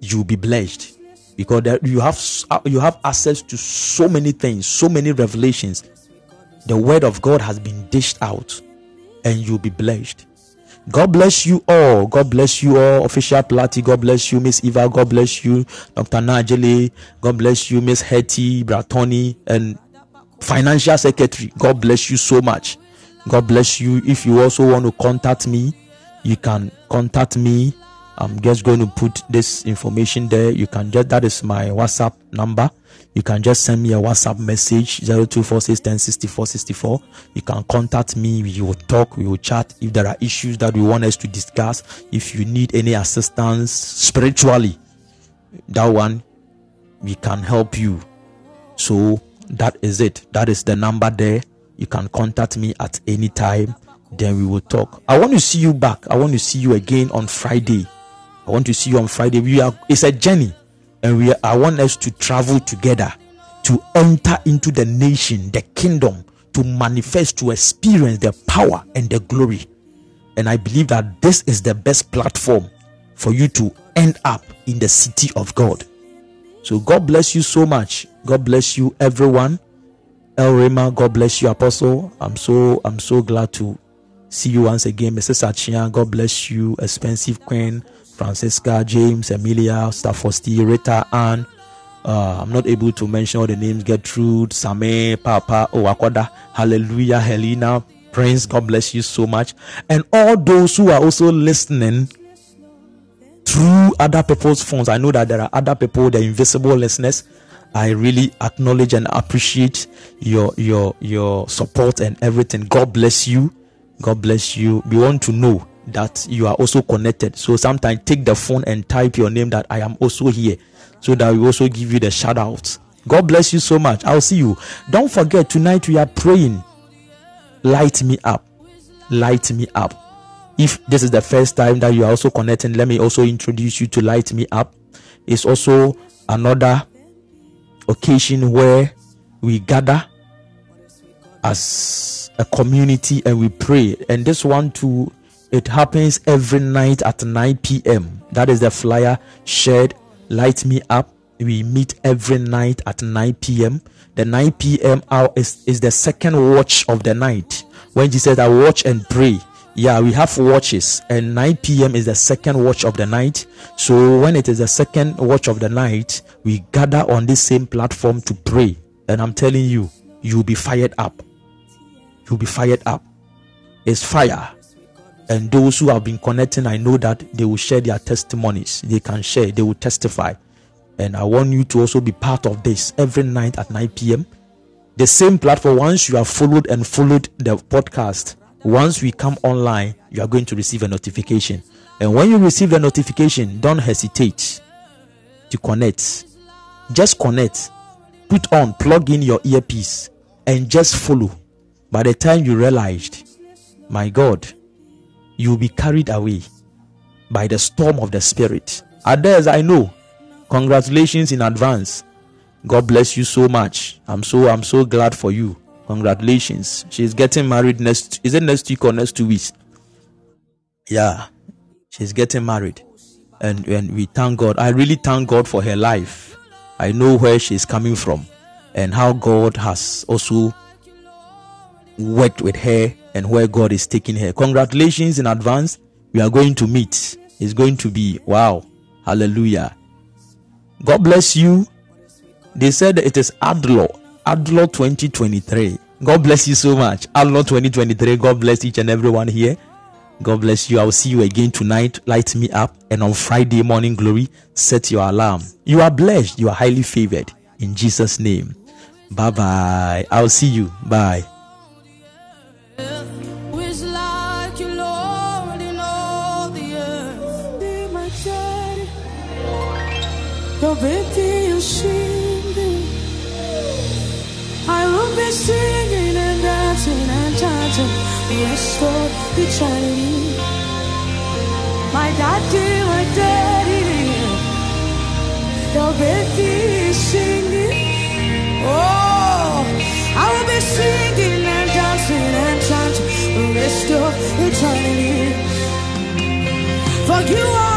you will be blessed because there, you have uh, you have access to so many things, so many revelations. The word of God has been dished out, and you'll be blessed. God bless you all. God bless you all. Official Plati. God bless you, Miss Eva. God bless you, Dr. Najele. God bless you, Miss Hetty, Bratoni, and Financial Secretary. God bless you so much. God bless you. If you also want to contact me, you can contact me I'm just going to put this information there. You can just that is my WhatsApp number. You can just send me a WhatsApp message 0246106464. You can contact me. We will talk. We will chat. If there are issues that we want us to discuss, if you need any assistance spiritually, that one we can help you. So that is it. That is the number there. You can contact me at any time. Then we will talk. I want to see you back. I want to see you again on Friday. I want to see you on Friday. We are it's a journey, and we are, I want us to travel together to enter into the nation, the kingdom, to manifest, to experience the power and the glory. And I believe that this is the best platform for you to end up in the city of God. So God bless you so much. God bless you, everyone. El Rema, God bless you, Apostle. I'm so I'm so glad to see you once again, Mrs. Achia. God bless you, expensive Queen. Francisca, James, Emilia, Staffosti, Rita, Anne. Uh, I'm not able to mention all the names Gertrude, Same, Papa, Owakoda, Hallelujah, Helena, Prince. God bless you so much. And all those who are also listening through other people's phones. I know that there are other people, the invisible listeners. I really acknowledge and appreciate your your your support and everything. God bless you. God bless you. We want to know that you are also connected. So sometimes take the phone and type your name that I am also here so that we also give you the shout out. God bless you so much. I'll see you. Don't forget, tonight we are praying. Light me up. Light me up. If this is the first time that you are also connecting, let me also introduce you to Light Me Up. It's also another occasion where we gather as a community and we pray. And this one too it happens every night at 9 p.m. That is the flyer shared. Light me up. We meet every night at 9 p.m. The 9 p.m. hour is, is the second watch of the night. When Jesus said, I watch and pray, Yeah, we have watches, and 9 p.m. is the second watch of the night. So when it is the second watch of the night, we gather on this same platform to pray. And I'm telling you, you'll be fired up. You'll be fired up. It's fire. And those who have been connecting, I know that they will share their testimonies. They can share, they will testify. And I want you to also be part of this every night at 9 p.m. The same platform, once you have followed and followed the podcast, once we come online, you are going to receive a notification. And when you receive the notification, don't hesitate to connect. Just connect, put on, plug in your earpiece, and just follow. By the time you realized, my God, you will be carried away by the storm of the Spirit. Others, I know. Congratulations in advance. God bless you so much. I'm so I'm so glad for you. Congratulations. She's getting married next is it next week or next two weeks? Yeah. She's getting married. And and we thank God. I really thank God for her life. I know where she's coming from and how God has also worked with her and where God is taking her. Congratulations in advance. We are going to meet. It's going to be wow. Hallelujah. God bless you. They said it is Adlo, Adlo 2023. God bless you so much. Adlo 2023. God bless each and everyone here. God bless you. I'll see you again tonight. Light me up. And on Friday morning glory, set your alarm. You are blessed. You are highly favored. In Jesus' name. Bye bye. I'll see you. Bye. Who is like you, Will be singing and dancing and chanting. Restore eternity. My daddy, my daddy. Baby is singing. Oh, I will be singing and dancing and chanting. Restore eternity. For you are